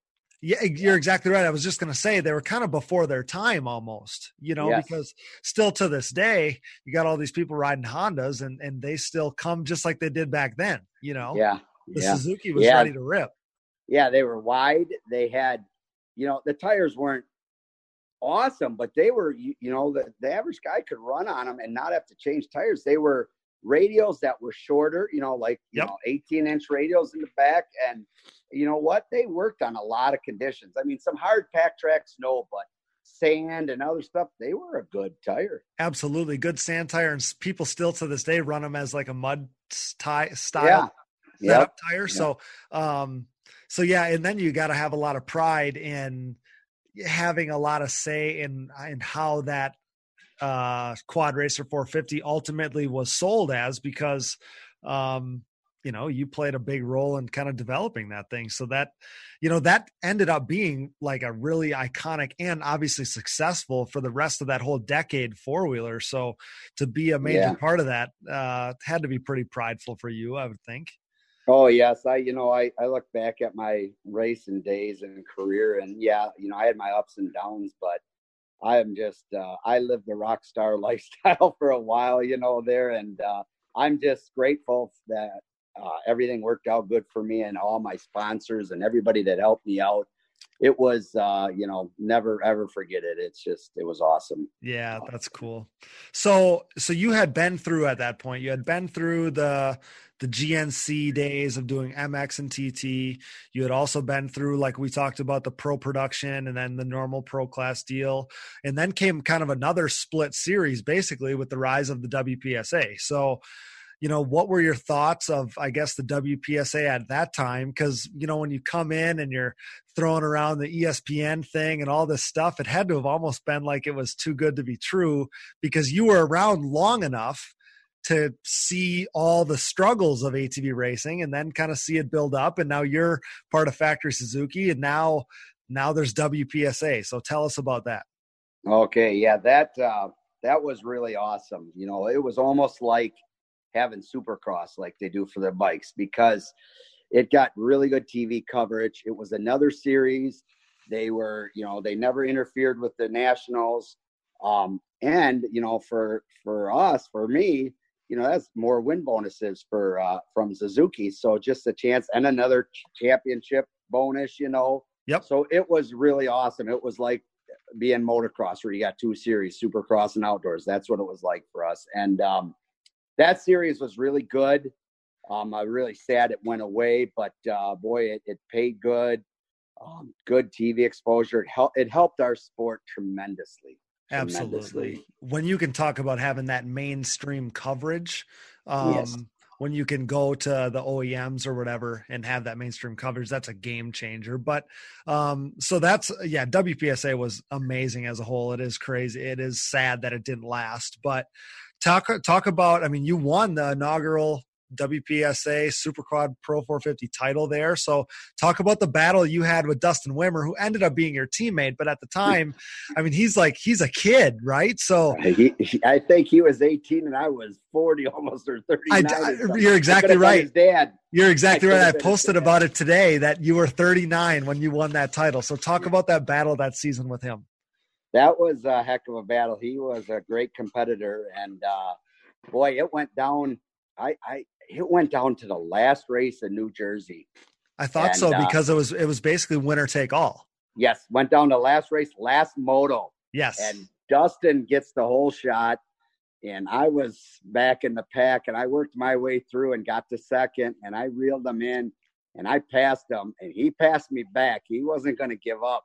Yeah, you're exactly right. I was just going to say they were kind of before their time almost, you know, yes. because still to this day, you got all these people riding Hondas and, and they still come just like they did back then, you know? Yeah. The yeah. Suzuki was yeah. ready to rip. Yeah, they were wide. They had, you know, the tires weren't awesome, but they were, you, you know, the, the average guy could run on them and not have to change tires. They were radials that were shorter, you know, like, you yep. know, 18 inch radios in the back and you know what? They worked on a lot of conditions. I mean, some hard pack tracks, no, but sand and other stuff, they were a good tire. Absolutely. Good sand tire. And people still to this day run them as like a mud tie style yeah. yep. tire. Yep. So, um, so yeah. And then you got to have a lot of pride in having a lot of say in, in how that, uh, quad racer 450 ultimately was sold as because, um, you know you played a big role in kind of developing that thing. So that you know that ended up being like a really iconic and obviously successful for the rest of that whole decade four wheeler so to be a major yeah. part of that uh had to be pretty prideful for you i would think. Oh yes, I you know I I look back at my racing days and career, and yeah, you know I had my ups and downs, but I am just uh, I lived the rock star lifestyle for a while, you know there, and uh, I'm just grateful that uh, everything worked out good for me and all my sponsors and everybody that helped me out it was uh you know never ever forget it. It's just it was awesome. Yeah that's cool. So so you had been through at that point you had been through the the gnc days of doing mx and tt you had also been through like we talked about the pro production and then the normal pro class deal and then came kind of another split series basically with the rise of the wpsa so you know, what were your thoughts of, I guess, the WPSA at that time? Because, you know, when you come in and you're throwing around the ESPN thing and all this stuff, it had to have almost been like it was too good to be true because you were around long enough to see all the struggles of ATV racing and then kind of see it build up. And now you're part of Factory Suzuki and now, now there's WPSA. So tell us about that. Okay. Yeah. That, uh, that was really awesome. You know, it was almost like, having supercross like they do for their bikes because it got really good TV coverage. It was another series. They were, you know, they never interfered with the nationals. Um, and you know, for for us, for me, you know, that's more win bonuses for uh, from Suzuki. So just a chance and another championship bonus, you know. Yep. So it was really awesome. It was like being motocross where you got two series, supercross and outdoors. That's what it was like for us. And um, that series was really good. Um, I'm really sad it went away, but uh, boy, it, it paid good. Um, good TV exposure. It, helped. it helped our sport tremendously. Absolutely. When you can talk about having that mainstream coverage, um, yes. when you can go to the OEMs or whatever and have that mainstream coverage, that's a game changer. But um, so that's, yeah, WPSA was amazing as a whole. It is crazy. It is sad that it didn't last, but talk talk about. I mean, you won the inaugural WPSA Superquad Pro 450 title there. So talk about the battle you had with Dustin Wimmer, who ended up being your teammate, but at the time, I mean, he's like he's a kid, right? So he, I think he was 18 and I was 40 almost or 39. I, you're exactly right. dad. You're exactly I right. I posted about it today that you were 39 when you won that title. So talk about that battle that season with him that was a heck of a battle. He was a great competitor, and uh, boy, it went down. I, I it went down to the last race in New Jersey. I thought and, so uh, because uh, it was it was basically winner take all. Yes, went down to last race, last moto. Yes, and Dustin gets the whole shot, and I was back in the pack, and I worked my way through and got to second, and I reeled him in, and I passed him, and he passed me back. He wasn't going to give up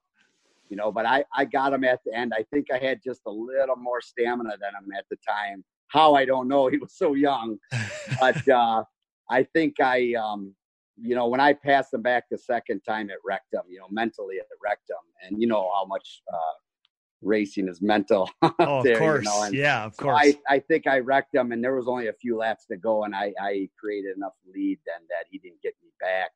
you know, but I, I got him at the end. I think I had just a little more stamina than him at the time. How I don't know. He was so young, but uh, I think I, um, you know, when I passed him back the second time, it wrecked him. You know, mentally it wrecked him, and you know how much uh, racing is mental. oh, there, of course, you know? yeah, of course. I, I think I wrecked him, and there was only a few laps to go, and I, I created enough lead then that he didn't get me back.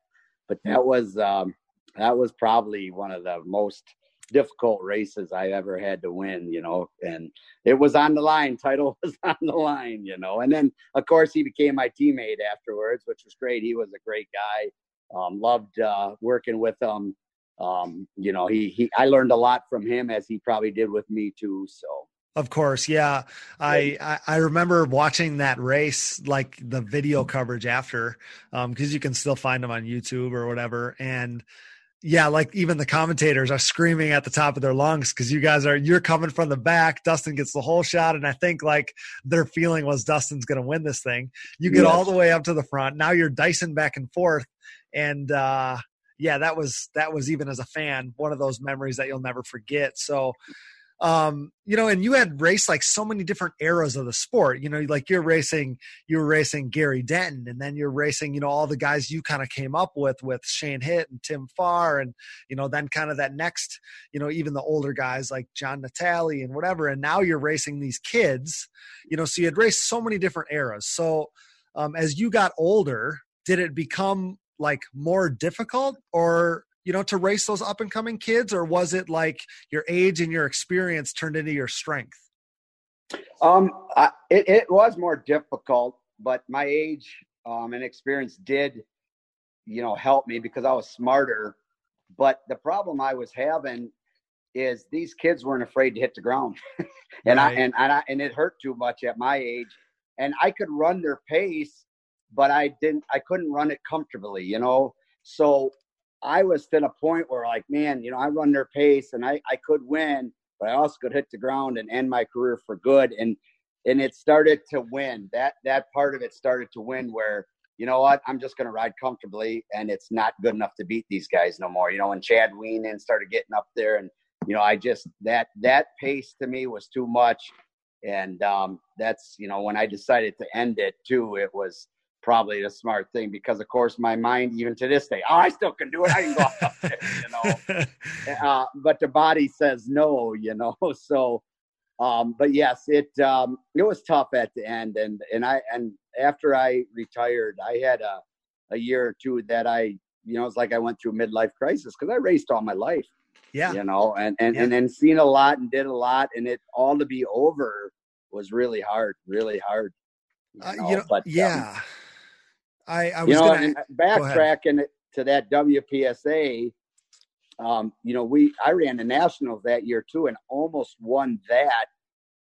But that was um, that was probably one of the most difficult races I ever had to win, you know, and it was on the line. Title was on the line, you know. And then, of course, he became my teammate afterwards, which was great. He was a great guy. Um, loved uh, working with him. Um, you know, he he I learned a lot from him as he probably did with me too. So. Of course, yeah. I, I, I remember watching that race, like the video coverage after, because um, you can still find them on YouTube or whatever. And yeah, like even the commentators are screaming at the top of their lungs because you guys are you're coming from the back. Dustin gets the whole shot, and I think like their feeling was Dustin's going to win this thing. You get yes. all the way up to the front. Now you're dicing back and forth, and uh, yeah, that was that was even as a fan one of those memories that you'll never forget. So um, you know, and you had raced like so many different eras of the sport. You know, like you're racing, you were racing Gary Denton, and then you're racing, you know, all the guys you kind of came up with with Shane Hitt and Tim Farr, and you know, then kind of that next, you know, even the older guys like John Natale and whatever. And now you're racing these kids, you know, so you had raced so many different eras. So um, as you got older, did it become like more difficult or you know, to race those up and coming kids, or was it like your age and your experience turned into your strength? Um, I, it, it was more difficult, but my age um, and experience did you know, help me because I was smarter. But the problem I was having is these kids weren't afraid to hit the ground, and right. I and and I and it hurt too much at my age, and I could run their pace, but I didn't. I couldn't run it comfortably, you know. So I was to the point where, like, man, you know, I run their pace, and I I could win, but I also could hit the ground and end my career for good, and and it started to win. That that part of it started to win where you know what, I'm just going to ride comfortably, and it's not good enough to beat these guys no more. You know, and Chad Wienen started getting up there, and you know, I just that that pace to me was too much, and um, that's you know when I decided to end it too, it was probably the smart thing because of course my mind even to this day oh i still can do it i can go up there you know uh, but the body says no you know so um, but yes it um, it was tough at the end and and i and after I retired, I had a, a year or two that I, you know, it's like I went through a midlife crisis because I raced all my life. Yeah. You know, and, and, yeah. and then seen a lot and did a lot and it all to be over was really hard, really hard. You know, uh, you know but, yeah. Um, I, I was you know, gonna, backtracking to that WPSA, um, you know, we I ran the nationals that year too and almost won that.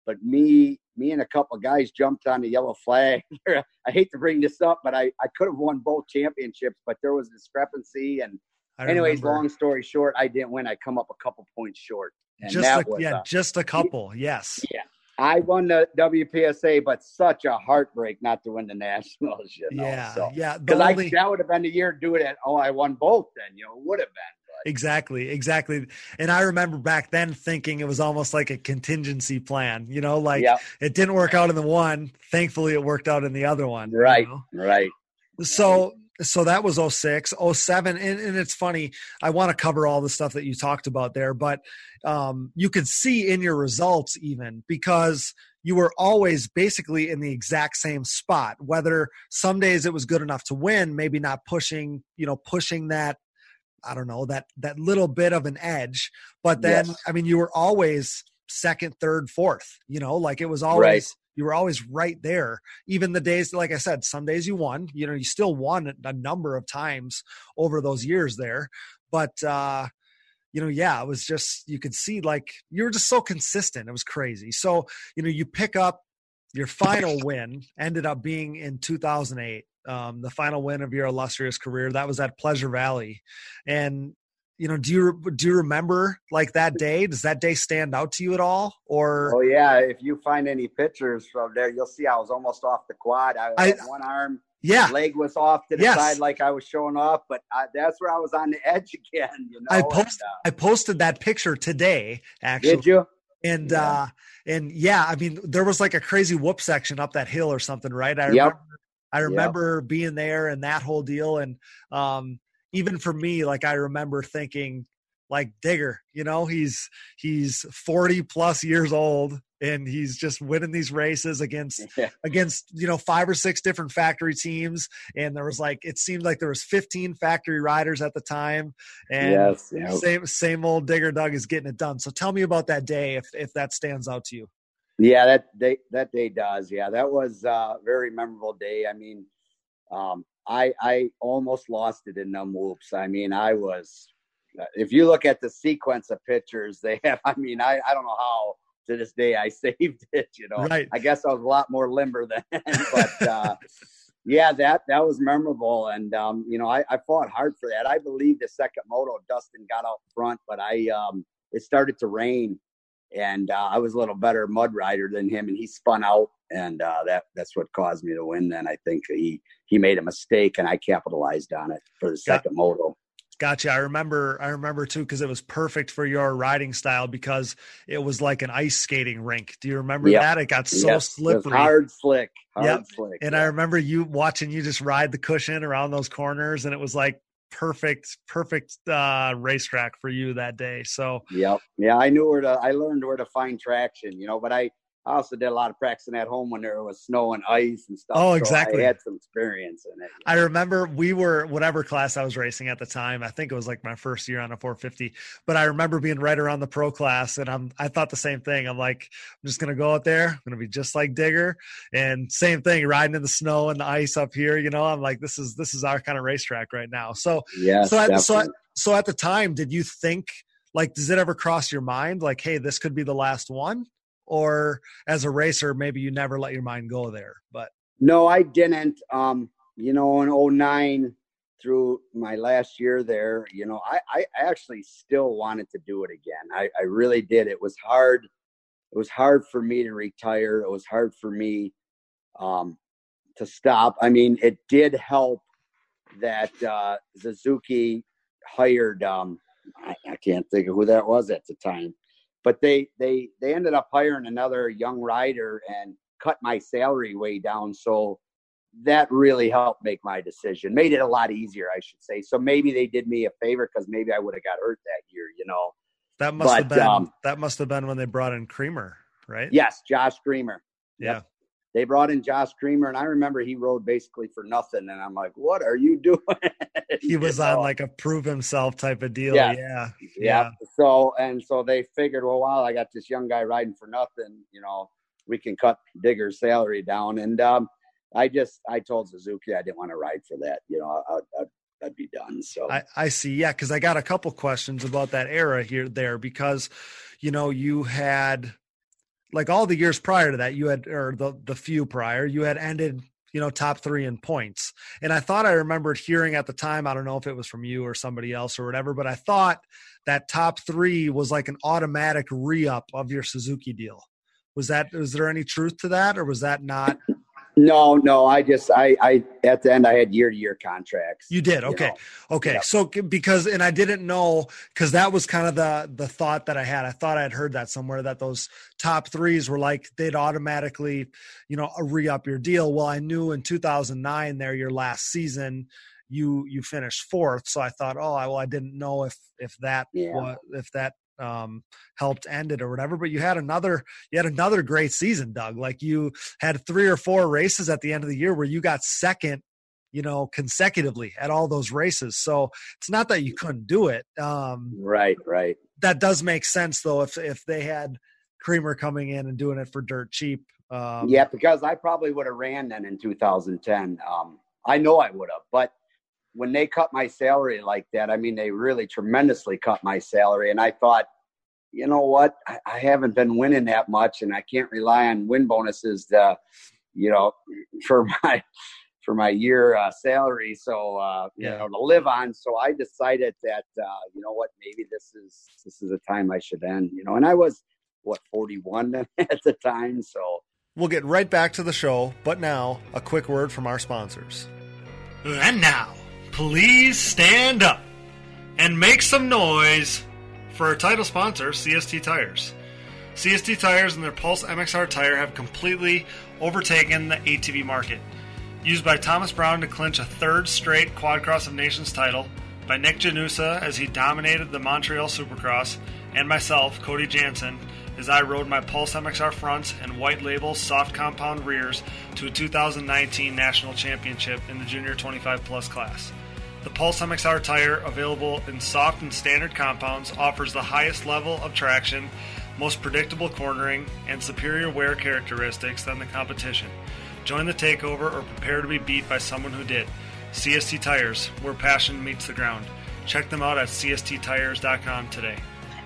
But me me and a couple of guys jumped on the yellow flag. I hate to bring this up, but I, I could have won both championships, but there was a discrepancy. And anyways, long story short, I didn't win. I come up a couple points short. Just a, was, yeah, uh, just a couple. Yes. Yeah. I won the WPSA, but such a heartbreak not to win the nationals. You know? Yeah, so, yeah. Because only... that would have been the year to do it. At, oh, I won both. Then you know would have been. Exactly, exactly. And I remember back then thinking it was almost like a contingency plan, you know, like yep. it didn't work out in the one. Thankfully, it worked out in the other one. Right, you know? right. So, so that was 06, 07. And, and it's funny, I want to cover all the stuff that you talked about there, but um, you could see in your results even because you were always basically in the exact same spot whether some days it was good enough to win maybe not pushing you know pushing that I don't know that that little bit of an edge. But then, yes. I mean, you were always second, third, fourth. You know, like it was always right. You were always right there. Even the days, like I said, some days you won. You know, you still won a number of times over those years there. But uh, you know, yeah, it was just you could see like you were just so consistent. It was crazy. So you know, you pick up your final win ended up being in 2008 um, the final win of your illustrious career. That was at Pleasure Valley, and you know, do you do you remember like that day? Does that day stand out to you at all? Or oh yeah, if you find any pictures from there, you'll see I was almost off the quad. I, I had one arm. Yeah, leg was off to the yes. side like I was showing off, but I, that's where I was on the edge again. You know, I posted uh, I posted that picture today. Actually, did you? And yeah. uh and yeah, I mean, there was like a crazy whoop section up that hill or something, right? I yep. remember I remember yep. being there and that whole deal. And um, even for me, like I remember thinking, like Digger, you know, he's he's 40 plus years old and he's just winning these races against yeah. against you know five or six different factory teams and there was like it seemed like there was 15 factory riders at the time and yes, yep. same same old digger doug is getting it done so tell me about that day if if that stands out to you yeah, that day that day does. Yeah, that was a very memorable day. I mean, um, I I almost lost it in them whoops. I mean, I was. If you look at the sequence of pictures they have, I mean, I I don't know how to this day I saved it. You know, right. I guess I was a lot more limber then, but. uh yeah, that that was memorable, and um, you know, I, I fought hard for that. I believe the second moto, Dustin got out front, but I um, it started to rain, and uh, I was a little better mud rider than him, and he spun out, and uh, that that's what caused me to win. Then I think he he made a mistake, and I capitalized on it for the second yeah. moto. Gotcha. I remember. I remember too because it was perfect for your riding style because it was like an ice skating rink. Do you remember yep. that? It got so yes. slippery, hard slick, hard yep. And I remember you watching you just ride the cushion around those corners, and it was like perfect perfect uh racetrack for you that day so yep yeah i knew where to i learned where to find traction you know but i I also did a lot of practicing at home when there was snow and ice and stuff. Oh, exactly. So I had some experience in it. I remember we were whatever class I was racing at the time. I think it was like my first year on a 450, but I remember being right around the pro class, and I'm I thought the same thing. I'm like, I'm just gonna go out there. I'm gonna be just like Digger, and same thing, riding in the snow and the ice up here. You know, I'm like, this is this is our kind of racetrack right now. So yeah, so at, so at, so at the time, did you think like, does it ever cross your mind like, hey, this could be the last one? Or as a racer maybe you never let your mind go there but no i didn't um you know in 09 through my last year there you know i i actually still wanted to do it again. I i really did. It was hard it was hard for me to retire. It was hard for me um to stop. I mean it did help that uh suzuki hired um I, I can't think of who that was at the time but they they they ended up hiring another young rider and cut my salary way down. So that really helped make my decision made it a lot easier i should say. So maybe they did me a favor because maybe i would have got hurt that year you know. That must but, have been um, that must have been when they brought in creamer right? Yes josh creamer. Yeah. yep they brought in Josh Creamer, and I remember he rode basically for nothing, and I'm like, "What are you doing?" he was on like a prove himself type of deal. Yeah. yeah. yeah, So and so they figured, well, wow, I got this young guy riding for nothing. You know, we can cut Digger's salary down, and um, I just I told Suzuki I didn't want to ride for that. You know, I, I, I'd be done. So I, I see. Yeah, because I got a couple questions about that era here there because, you know, you had like all the years prior to that, you had or the the few prior, you had ended you know top three in points. And i thought i remembered hearing at the time i don't know if it was from you or somebody else or whatever but i thought that top three was like an automatic re-up of your suzuki deal. Was that was there any truth to that or was that not no, no. I just I I at the end I had year to year contracts. You did okay, know? okay. So because and I didn't know because that was kind of the the thought that I had. I thought I had heard that somewhere that those top threes were like they'd automatically, you know, uh, re up your deal. Well, I knew in 2009 there your last season you you finished fourth so i thought oh I, well i didn't know if if that yeah. was, if that um, helped end it or whatever. But you had another you had another great season, Doug. Like you had three or four races at the end of the year where you got second, you know, consecutively at all those races. So it's not that you couldn't do it. Um, right, right. That does make sense though. If if they had Creamer coming in and doing it for dirt cheap. Um, yeah, because I probably would have ran then in 2010. Um, I know I would have, but when they cut my salary like that, I mean, they really tremendously cut my salary. And I thought, you know what? I, I haven't been winning that much, and I can't rely on win bonuses to, you know, for my for my year uh, salary. So uh, you yeah. know, to live on. So I decided that uh, you know what, maybe this is this is the time I should end. You know, and I was what 41 at the time, so. We'll get right back to the show, but now a quick word from our sponsors. And now please stand up and make some noise for our title sponsor, CST Tires. CST Tires and their Pulse MXR tire have completely overtaken the ATV market. Used by Thomas Brown to clinch a third straight Quad Cross of Nations title, by Nick Janusa as he dominated the Montreal Supercross, and myself, Cody Jansen, as I rode my Pulse MXR fronts and white label soft compound rears to a 2019 national championship in the junior 25 plus class. The Pulse MXR tire, available in soft and standard compounds, offers the highest level of traction, most predictable cornering, and superior wear characteristics than the competition. Join the takeover or prepare to be beat by someone who did. CST Tires, where passion meets the ground. Check them out at csttires.com today.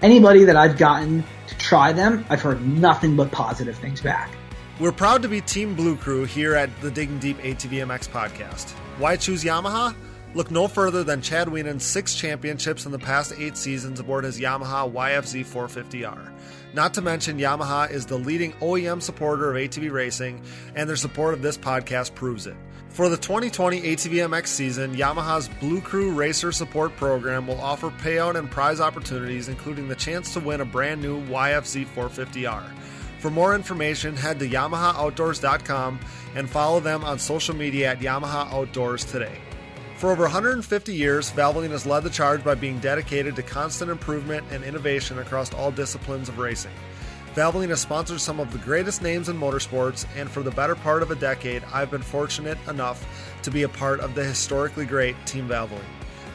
Anybody that I've gotten to try them, I've heard nothing but positive things back. We're proud to be Team Blue Crew here at the Digging Deep ATVMX podcast. Why choose Yamaha? Look no further than Chad Wienen's six championships in the past eight seasons aboard his Yamaha YFZ 450R. Not to mention, Yamaha is the leading OEM supporter of ATV racing, and their support of this podcast proves it. For the 2020 ATV MX season, Yamaha's Blue Crew Racer Support Program will offer payout and prize opportunities, including the chance to win a brand new YFZ 450R. For more information, head to YamahaOutdoors.com and follow them on social media at Yamaha Outdoors today. For over 150 years, Valvoline has led the charge by being dedicated to constant improvement and innovation across all disciplines of racing. Valvoline has sponsored some of the greatest names in motorsports, and for the better part of a decade, I've been fortunate enough to be a part of the historically great Team Valvoline.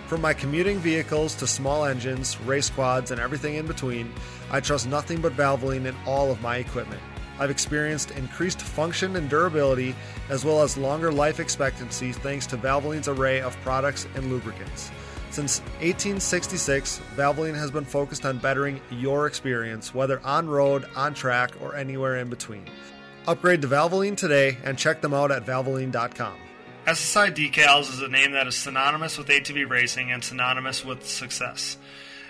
From my commuting vehicles to small engines, race quads, and everything in between, I trust nothing but Valvoline in all of my equipment. I've experienced increased function and durability, as well as longer life expectancy thanks to Valvoline's array of products and lubricants. Since 1866, Valvoline has been focused on bettering your experience, whether on road, on track, or anywhere in between. Upgrade to Valvoline today and check them out at valvoline.com. SSI Decals is a name that is synonymous with ATV racing and synonymous with success.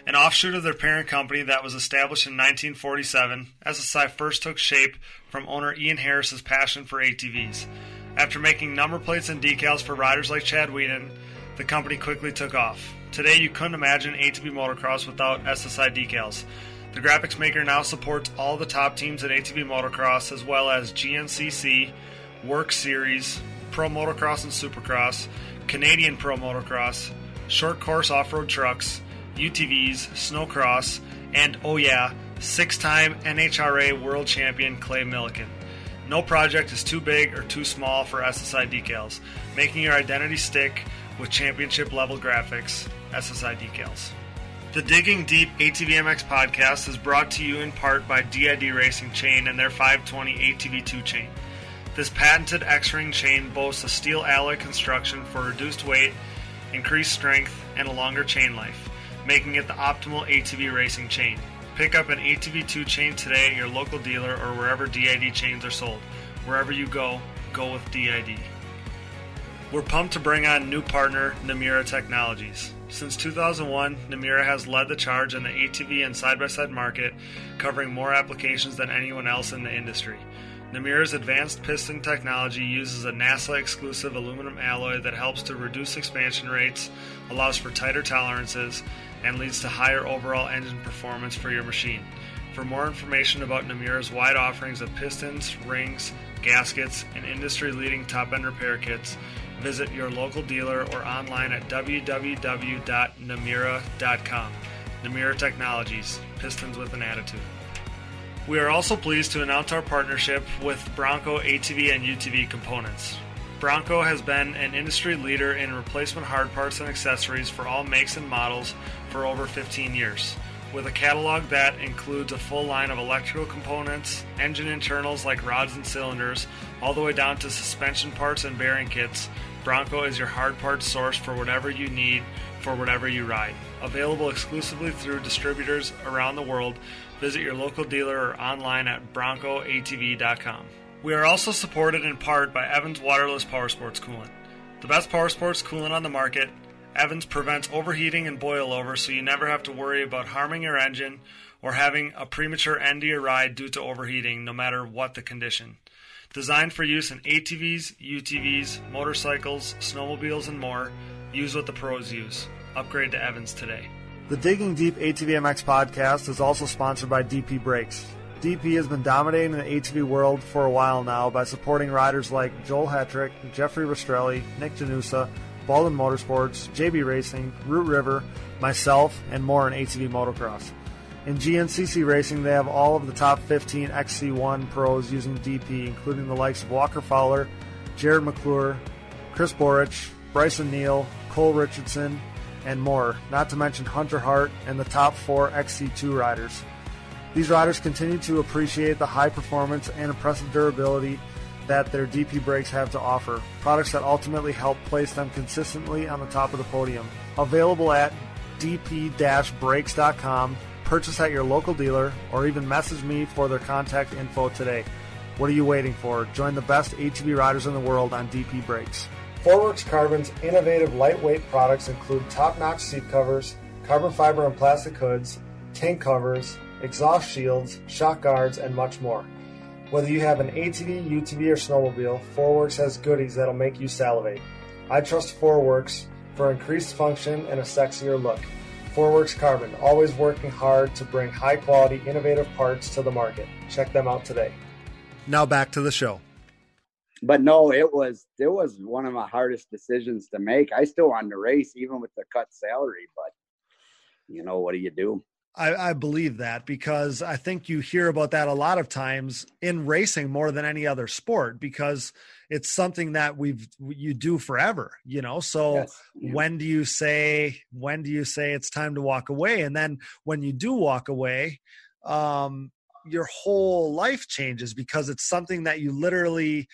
An offshoot of their parent company that was established in 1947, SSI first took shape from owner Ian Harris's passion for ATVs. After making number plates and decals for riders like Chad Wienen, the company quickly took off. Today, you couldn't imagine ATV motocross without SSI decals. The graphics maker now supports all the top teams in ATV motocross, as well as GNCC, WORCS Series, Pro Motocross and Supercross, Canadian Pro Motocross, short course off road trucks, UTVs, snowcross, and oh yeah, six time NHRA world champion Clay Millican. No project is too big or too small for SSI decals, making your identity stick with championship level graphics, SSI decals. The Digging Deep ATVMX podcast is brought to you in part by DID Racing Chain and their 520 ATV2 chain. This patented X ring chain boasts a steel alloy construction for reduced weight, increased strength, and a longer chain life, making it the optimal ATV racing chain. Pick up an ATV2 chain today at your local dealer or wherever DID chains are sold. Wherever you go, go with DID. We're pumped to bring on new partner Namura Technologies. Since 2001, Namura has led the charge in the ATV and side by side market, covering more applications than anyone else in the industry. Namura's advanced piston technology uses a NASA exclusive aluminum alloy that helps to reduce expansion rates, allows for tighter tolerances, and leads to higher overall engine performance for your machine. For more information about Namura's wide offerings of pistons, rings, gaskets, and industry leading top end repair kits, visit your local dealer or online at www.namura.com. Namura Technologies, pistons with an attitude. We are also pleased to announce our partnership with Bronco ATV and UTV components. Bronco has been an industry leader in replacement hard parts and accessories for all makes and models for over 15 years. With a catalog that includes a full line of electrical components, engine internals like rods and cylinders, all the way down to suspension parts and bearing kits, Bronco is your hard parts source for whatever you need for whatever you ride. Available exclusively through distributors around the world, visit your local dealer or online at broncoatv.com. We are also supported in part by Evans Waterless Power Sports Coolant. The best power sports coolant on the market, Evans prevents overheating and boil over so you never have to worry about harming your engine or having a premature end to your ride due to overheating, no matter what the condition. Designed for use in ATVs, UTVs, motorcycles, snowmobiles, and more, use what the pros use. Upgrade to Evans today. The Digging Deep ATVMX podcast is also sponsored by DP Brakes. DP has been dominating the ATV world for a while now by supporting riders like Joel Hetrick, Jeffrey Rastrelli, Nick Janusa, Baldwin Motorsports, JB Racing, Root River, myself, and more in ATV motocross. In GNCC Racing, they have all of the top 15 XC1 pros using DP, including the likes of Walker Fowler, Jarrod McClure, Chris Borich, Brycen Neal, Cole Richardson, and more, not to mention Hunter Hart and the top four XC2 riders. These riders continue to appreciate the high performance and impressive durability that their DP brakes have to offer, products that ultimately help place them consistently on the top of the podium. Available at dp-brakes.com, purchase at your local dealer, or even message me for their contact info today. What are you waiting for? Join the best ATV riders in the world on DP Brakes. Forworks Carbon's innovative lightweight products include top-notch seat covers, carbon fiber and plastic hoods, tank covers, exhaust shields, shock guards, and much more. Whether you have an ATV, UTV, or snowmobile, Forworks has goodies that'll make you salivate. I trust Forworks for increased function and a sexier look. Forworks Carbon, always working hard to bring high quality, innovative parts to the market. Check them out today. Now back to the show. But no, it was it was one of my hardest decisions to make. I still wanted to race, even with the cut salary, but you know what do you do? I, I, believe that because I think you hear about that a lot of times in racing more than any other sport because it's something that we've you do forever, you know. So yes. when do you say when do you say it's time to walk away? And then when you do walk away, um, your whole life changes because it's something that you literally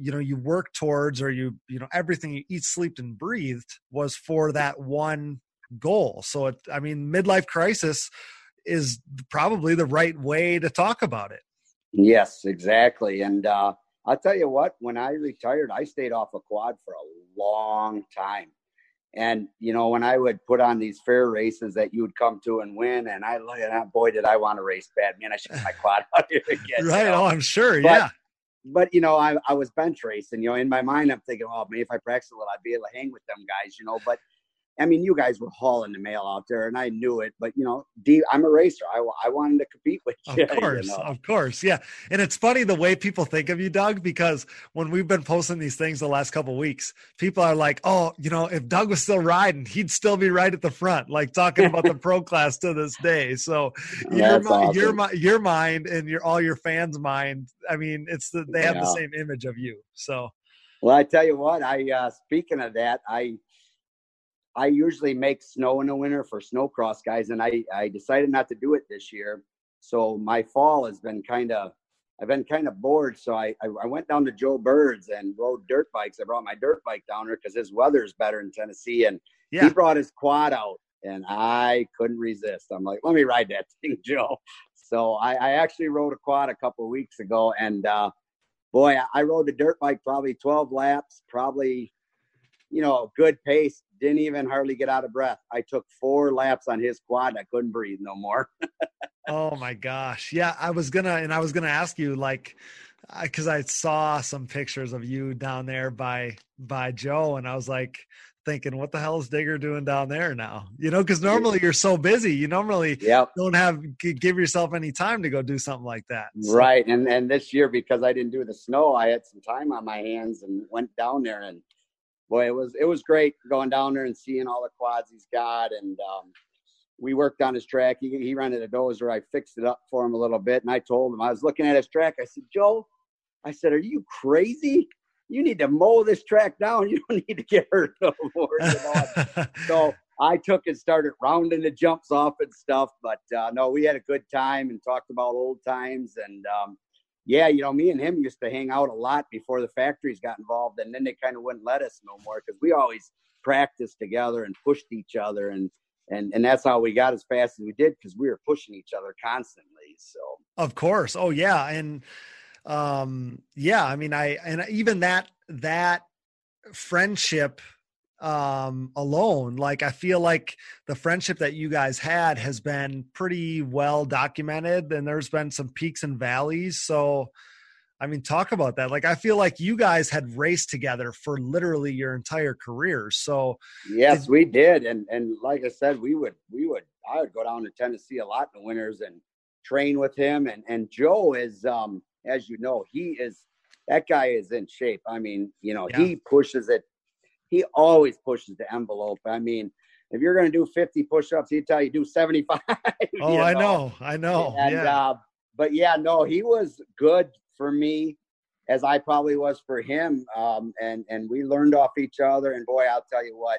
you know you work towards or you you know everything you eat slept and breathed was for that one goal. So it i mean midlife crisis is probably the right way to talk about it. Yes exactly. And uh i'll tell you what when i retired i stayed off a quad for a long time. And you know when i would put on these fair races that you would come to and win and i look at boy did i want to race bad. Man i should get my quad out here again right. you know? oh i'm sure. But, yeah. but you know, I, I was bench racing. You know, in my mind, I'm thinking, oh, maybe if I practice a little, I'd be able to hang with them guys. You know, but I mean, you guys were hauling the mail out there, and I knew it. But you know, deep, I'm a racer. I, I wanted to compete with you. Of course, you know? of course, yeah. And it's funny the way people think of you, Doug, because when we've been posting these things the last couple weeks, people are like, "Oh, you know, if Doug was still riding, he'd still be right at the front, like talking about the pro class to this day." So your awesome. your your mind and your all your fans' mind. I mean, it's the they have yeah. the same image of you. So. Well, I tell you what. I uh, speaking of that, I I usually make snow in the winter for snowcross guys, and I I decided not to do it this year. So my fall has been kind of I've been kind of bored. So I, I, I went down to Joe Byrd's and rode dirt bikes. I brought my dirt bike down there because his weather is better in Tennessee, and yeah. he brought his quad out, and I couldn't resist. I'm like, let me ride that thing, Joe. So I, I actually rode a quad a couple of weeks ago, and uh, boy, I rode the dirt bike probably 12 laps, probably you know, good pace, didn't even hardly get out of breath. I took four laps on his quad. I couldn't breathe no more. oh my gosh. Yeah. I was gonna, and I was gonna ask you like, because I, I saw some pictures of you down there by by Joe, and I was like thinking, what the hell is Digger doing down there now? You know, because normally you're so busy, you normally yep. don't have give yourself any time to go do something like that. So. Right, and and this year because I didn't do the snow, I had some time on my hands and went down there and boy, it was it was great going down there and seeing all the quads he's got. And um, we worked on his track. He, he rented a dozer. I fixed it up for him a little bit, and I told him I was looking at his track. I said, Joe, I said, are you crazy? You need to mow this track down. You don't need to get hurt no more. You know? so I took and started rounding the jumps off and stuff. But uh, no, we had a good time and talked about old times. And um, yeah, you know, me and him used to hang out a lot before the factories got involved, and then they kind of wouldn't let us no more because we always practiced together and pushed each other, and and and that's how we got as fast as we did because we were pushing each other constantly. So of course, oh yeah, and um yeah, I mean, I and even that that friendship um alone like i feel like the friendship that you guys had has been pretty well documented and there's been some peaks and valleys so i mean talk about that like i feel like you guys had raced together for literally your entire career so yes did, we did and and like i said we would we would i would go down to tennessee a lot in the winters and train with him and and joe is um as you know he is that guy is in shape i mean you know yeah. he pushes it he always pushes the envelope. I mean, if you're going to do 50 push-ups, he'd tell you do 75. Oh, know? I know, I know. And, yeah. Uh, but yeah, no, he was good for me as I probably was for him. Um, and and we learned off each other. And boy, I'll tell you what,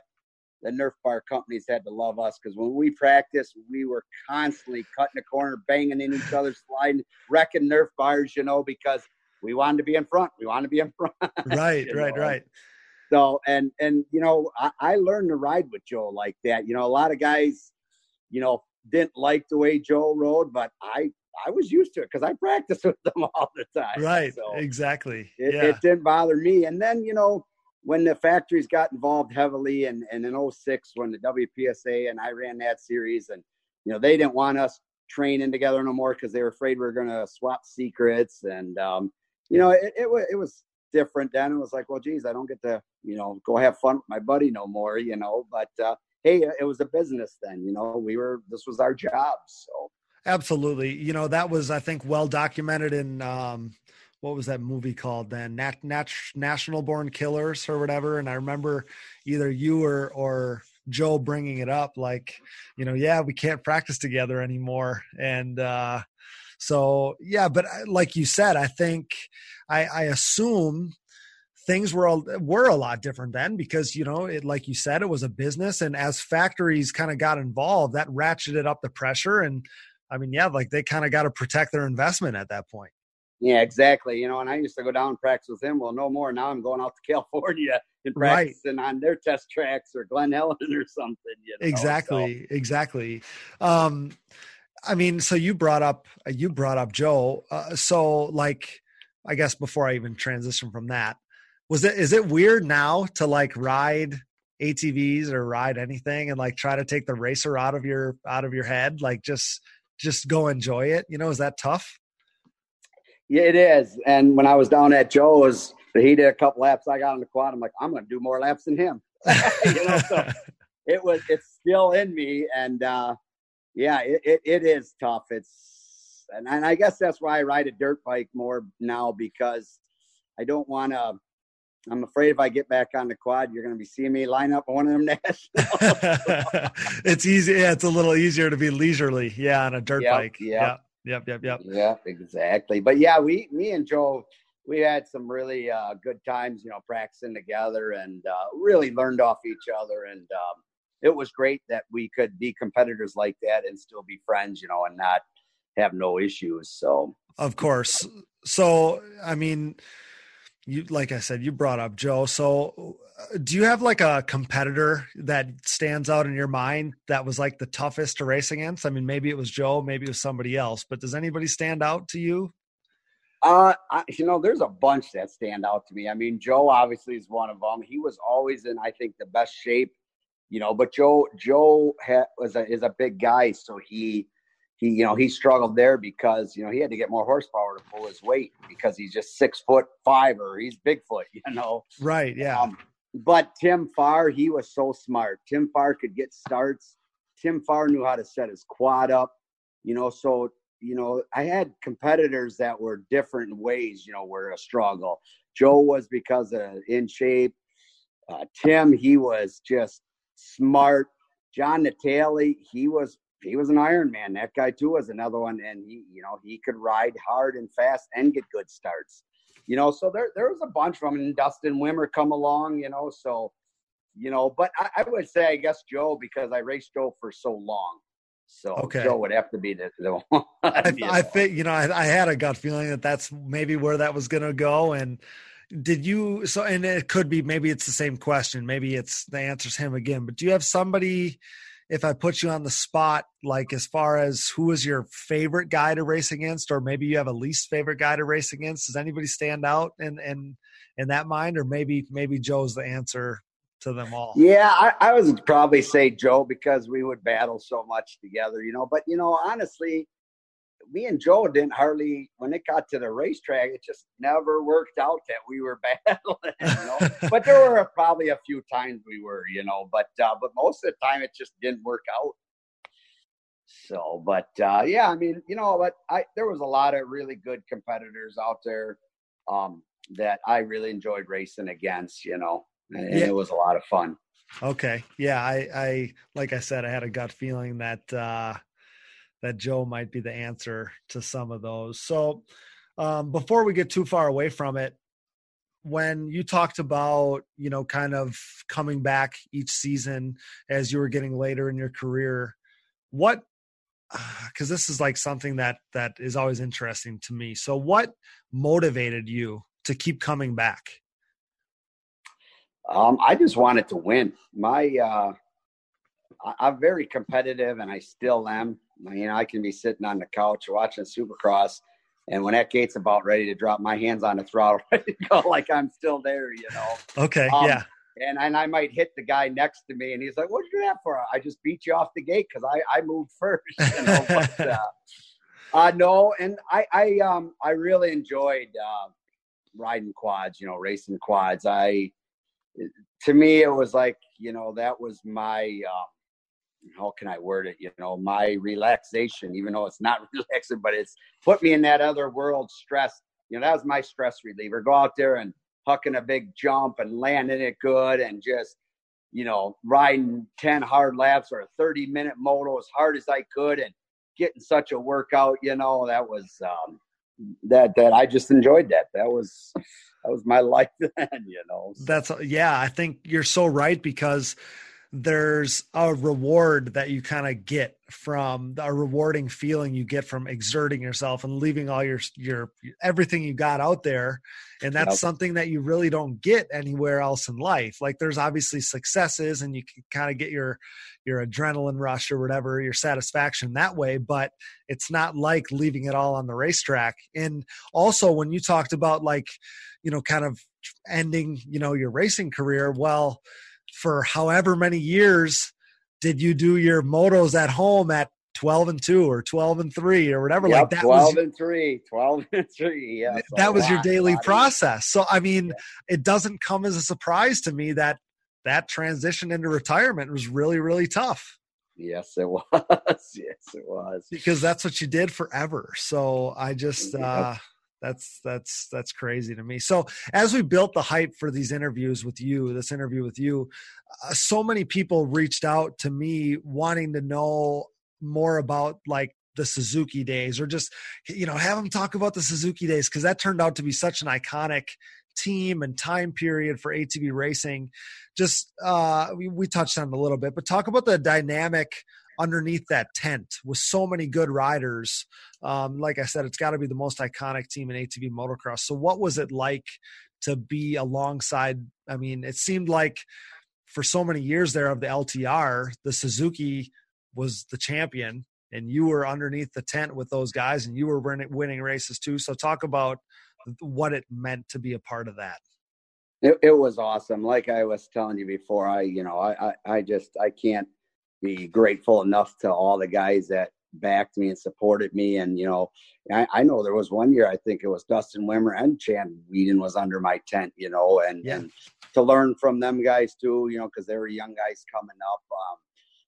the Nerf bar companies had to love us because when we practiced, we were constantly cutting the corner, banging in each other, sliding, wrecking Nerf bars, you know, because we wanted to be in front. We wanted to be in front. Right, right, know? right. So and and you know, I, I learned to ride with Joe like that. You know, a lot of guys, you know, didn't like the way Joe rode, but I I was used to it because I practiced with them all the time. Right. So exactly. It, yeah. it didn't bother me. And then, you know, when the factories got involved heavily and, and in 06 when the WPSA and I ran that series and, you know, they didn't want us training together no more because they were afraid we were going to swap secrets. And, um, you know, it, it, it was different then. It was like, well, geez, I don't get to, you know, go have fun with my buddy no more, you know. But uh, hey, it was a business then, you know. We were this was our job, so absolutely. You know, that was I think well documented in um, what was that movie called then? Nat, Nat, National Born Killers or whatever. And I remember either you or or Joe bringing it up, like, you know, yeah, we can't practice together anymore. And, uh, so yeah, but like you said, I think I, I assume things were were a lot different then because you know it like you said it was a business and as factories kind of got involved that ratcheted up the pressure and i mean yeah like they kind of got to protect their investment at that point yeah exactly you know and i used to go down and practice with him well no more now i'm going out to california and practicing right. on their test tracks or glen helen or something you know? exactly so. exactly um i mean so you brought up you brought up joe uh, so like i guess before i even transition from that was it is it weird now to like ride ATVs or ride anything and like try to take the racer out of your out of your head like just just go enjoy it? You know is that tough? Yeah it is and when i was down at joe's he did a couple laps i got on the quad i'm like i'm gonna do more laps than him. You know so it was it's still in me and uh yeah it, it, it is tough it's and, and i guess that's why i ride a dirt bike more now because i don't want to I'm afraid if I get back on the quad, you're going to be seeing me line up one of them nationals. it's easy. Yeah, it's a little easier to be leisurely. Yeah, on a dirt yep, bike. Yep. Yep. Yep. Yep. Yeah, exactly. But yeah, we, me and Joe, we had some really uh, good times, you know, practicing together and uh, really learned off each other. And um, it was great that we could be competitors like that and still be friends, you know, and not have no issues. So, of course. So, I mean, you like I said, you brought up Joe. So, do you have like a competitor that stands out in your mind that was like the toughest to race against? I mean, maybe it was Joe, maybe it was somebody else, but does anybody stand out to you? Uh, I, you know, there's a bunch that stand out to me. I mean, Joe obviously is one of them. He was always in, I think, the best shape. You know, but Joe Joe ha- was a, is a big guy, so he he you know he struggled there because you know he had to get more horsepower to pull his weight because he's just six foot five or he's bigfoot you know? Right yeah. Um, but tim farr he was so smart. Tim farr could get starts. Tim farr knew how to set his quad up you know? So you know i had competitors that were different ways you know were a struggle. Joe was because of in shape. Uh, tim he was just smart john natale he was he was an Iron Man. That guy too was another one, and he, you know, he could ride hard and fast and get good starts. You know, so there there was a bunch of them, and Dustin Wimmer come along. You know, so you know, but I, I would say I guess Joe because I raced Joe for so long. So okay. Joe would have to be the, the one. I, I think you know I, I had a gut feeling that that's maybe where that was going to go, and did you so and it could be maybe it's the same question maybe it's the answer's him again but do you have somebody if I put you on the spot, like as far as who was your favorite guy to race against, or maybe you have a least favorite guy to race against, does anybody stand out in in in that mind, or maybe maybe Joe's the answer to them all? Yeah, I, I would probably say Joe because we would battle so much together, you know. But you know, honestly, me and Joe didn't hardly when it got to the racetrack, it just never worked out that we were battling. You know? but there were probably a few times we were, you know, but uh, but most of the time it just didn't work out. So, but uh, yeah, I mean, you know, but I there was a lot of really good competitors out there um, that I really enjoyed racing against, you know, and, yeah. it was a lot of fun. Okay, yeah, I, I like I said, I had a gut feeling that uh, that Joe might be the answer to some of those. So, um, before we get too far away from it, when you talked about you know kind of coming back each season as you were getting later in your career, what because this is like something that that is always interesting to me. So, what motivated you to keep coming back? Um, I just wanted to win. My uh, I'm very competitive, and I still am. You know, I can be sitting on the couch watching Supercross, and when that gate's about ready to drop, my hands on the throttle, ready to go, like I'm still there. You know. Okay. Um, yeah. And and I might hit the guy next to me, and he's like, "What did you do that for?" I just beat you off the gate because I I moved first. You know? but, uh, uh, no, and I I um I really enjoyed uh, riding quads. You know, racing quads. I to me it was like you know that was my um, how can I word it? You know, my relaxation, even though it's not relaxing, but it's put me in that other world stress. You know, that was my stress reliever. Go out there and hucking a big jump and landing it good and just you know, riding 10 hard laps or a 30 minute moto as hard as I could and getting such a workout, you know, that was, um, that, that I just enjoyed that. That was, that was my life then, you know. That's, yeah, I think you're so right because there's a reward that you kind of get from a rewarding feeling you get from exerting yourself and leaving all your your everything you got out there. And that's yep. something that you really don't get anywhere else in life. Like there's obviously successes and you can kind of get your your adrenaline rush or whatever your satisfaction that way but it's not like leaving it all on the racetrack. And also when you talked about like you know kind of ending you know your racing career well for however many years did you do your motos at home at 12 and 2 or 12 and 3 or whatever? Yep, like that 12 was, and 3 12 and 3 yeah that was lot, your daily process. So i mean yeah. it doesn't come as a surprise to me that that transition into retirement was really really tough. Yes it was yes it was. Because that's what you did forever. So i just yep. uh that's that's that's crazy to me. So as we built the hype for these interviews with you this interview with you uh, so many people reached out to me wanting to know more about like the Suzuki days or just you know have them talk about the Suzuki days because that turned out to be such an iconic team and time period for ATV racing. Just uh we, we touched on it a little bit but talk about the dynamic underneath that tent with so many good riders. Um, like I said, it's got to be the most iconic team in ATV motocross. So, what was it like to be alongside? I mean, it seemed like for so many years there of the LTR, the Suzuki was the champion, and you were underneath the tent with those guys, and you were winning races too. So, talk about what it meant to be a part of that. It, it was awesome. Like I was telling you before, I, you know, I, I, I just, I can't be grateful enough to all the guys that backed me and supported me. And, you know, I, I know there was one year, I think it was Dustin Wimmer and Chad Wienen was under my tent, you know, and, yeah. and to learn from them guys too, you know, cause they were young guys coming up. Um,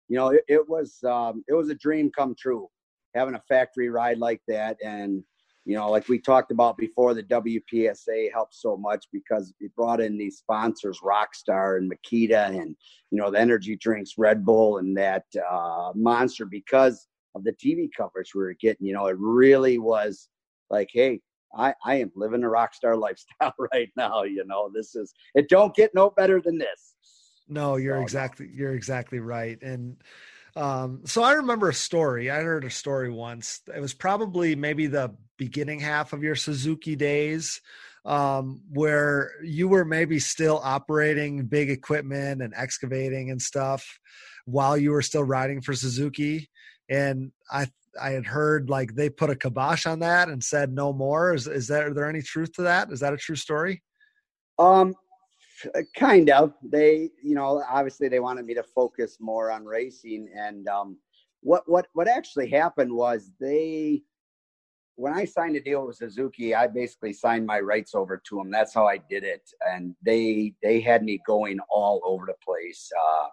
you know, it, it was, um, it was a dream come true having a factory ride like that. And, you know, like we talked about before, the WPSA helped so much because it brought in these sponsors, Rockstar and Makita, and you know the energy drinks, Red Bull, and that uh, Monster because of the TV coverage we were getting. You know, it really was like, hey, I, I am living a rock star lifestyle right now. You know, this is it. Don't get no better than this. No, you're so, exactly you're exactly right, and um, so I remember a story. I heard a story once. It was probably maybe the beginning half of your Suzuki days, um, where you were maybe still operating big equipment and excavating and stuff while you were still riding for Suzuki. And I I had heard like they put a kibosh on that and said no more. Is is there, there any truth to that? Is that a true story? Um, kind of. They you know obviously they wanted me to focus more on racing and um, what what what actually happened was they when i signed a deal with suzuki i basically signed my rights over to them that's how i did it. And they they had me going all over the place uh,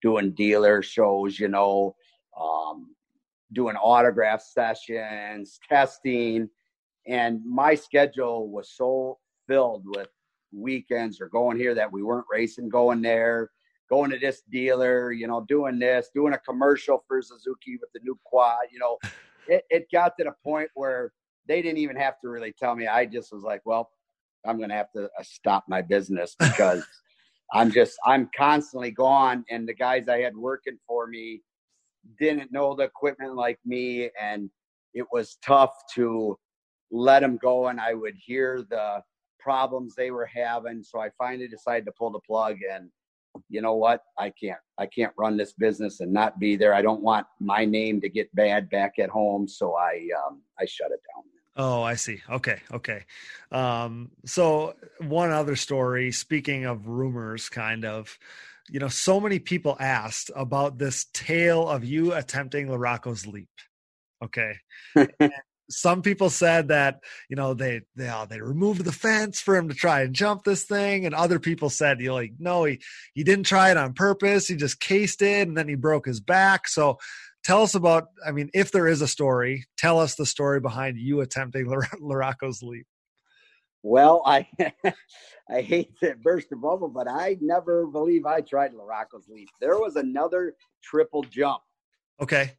doing dealer shows you know um, doing autograph sessions testing. And my schedule was so filled with weekends or going here that we weren't racing, going there, going to this dealer, you know, doing this, doing a commercial for Suzuki with the new quad. You know, it, it got to the point where they didn't even have to really tell me. I just was like, well, I'm going to have to uh, stop my business because I'm just, I'm constantly gone. And the guys I had working for me didn't know the equipment like me. And it was tough to let them go. And I would hear the, problems they were having. So I finally decided to pull the plug and you know what? I can't I can't run this business and not be there. I don't want my name to get bad back at home. So I um I shut it down. Oh, I see. Okay, okay. Um, so one other story, speaking of rumors, kind of, you know, so many people asked about this tale of you attempting LaRocco's leap. Okay. some people said that you know they they oh, they removed the fence for him to try and jump this thing, and other people said you know, like no he he didn't try it on purpose. He just cased it and then he broke his back. So tell us about I mean if there is a story, tell us the story behind you attempting LaRocco's leap. Well, I I hate to burst the bubble, but I never believe I tried LaRocco's leap. There was another triple jump Okay.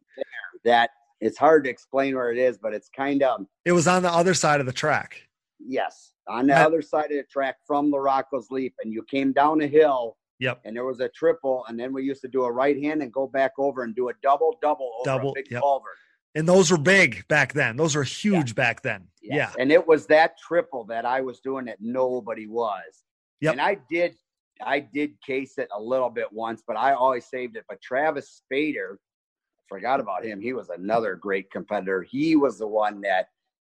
that it's hard to explain where it is, but it's kind of It was on the other side of the track. yes on the That- other side of the track from LaRocco's leap, and you came down a hill. Yep. And there was a triple, and then we used to do a right hand and go back over and do a double double over Double, a big yep. culvert. And those were big back then. Those were huge back then. Yes. Yeah. And it was that triple that I was doing that nobody was. Yep. And I did I did case it a little bit once, but I always saved it. But Travis Spader, forgot about him. He was another great competitor. He was the one that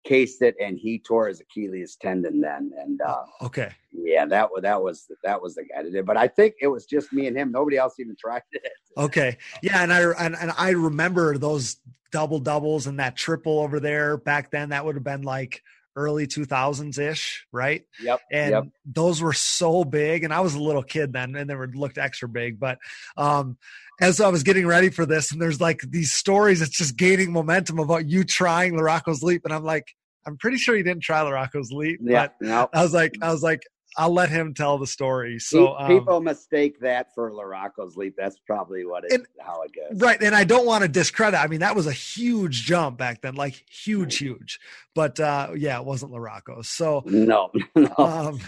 cased it and he tore his Achilles tendon then. And uh Okay. yeah, that was that was that was the guy that did. But I think it was just me and him. Nobody else even tried it. Okay. Yeah, and I and, and I remember those double doubles and that triple over there back then. That would have been like early 2000s ish, right? Yep. And yep. those were so big, and I was a little kid then, and they were looked extra big. But um, as I was getting ready for this, and there's like these stories, it's just gaining momentum about you trying LaRocco's leap, and I'm like, I'm pretty sure you didn't try LaRocco's leap, Yeah. but No. I was like, I was like, I'll let him tell the story. So um, people mistake that for LaRocco's leap. That's probably what it And- how it goes. Right. And I don't want to discredit. I mean, that was a huge jump back then, like huge, huge. But uh yeah, it wasn't LaRocco's. So No, no. um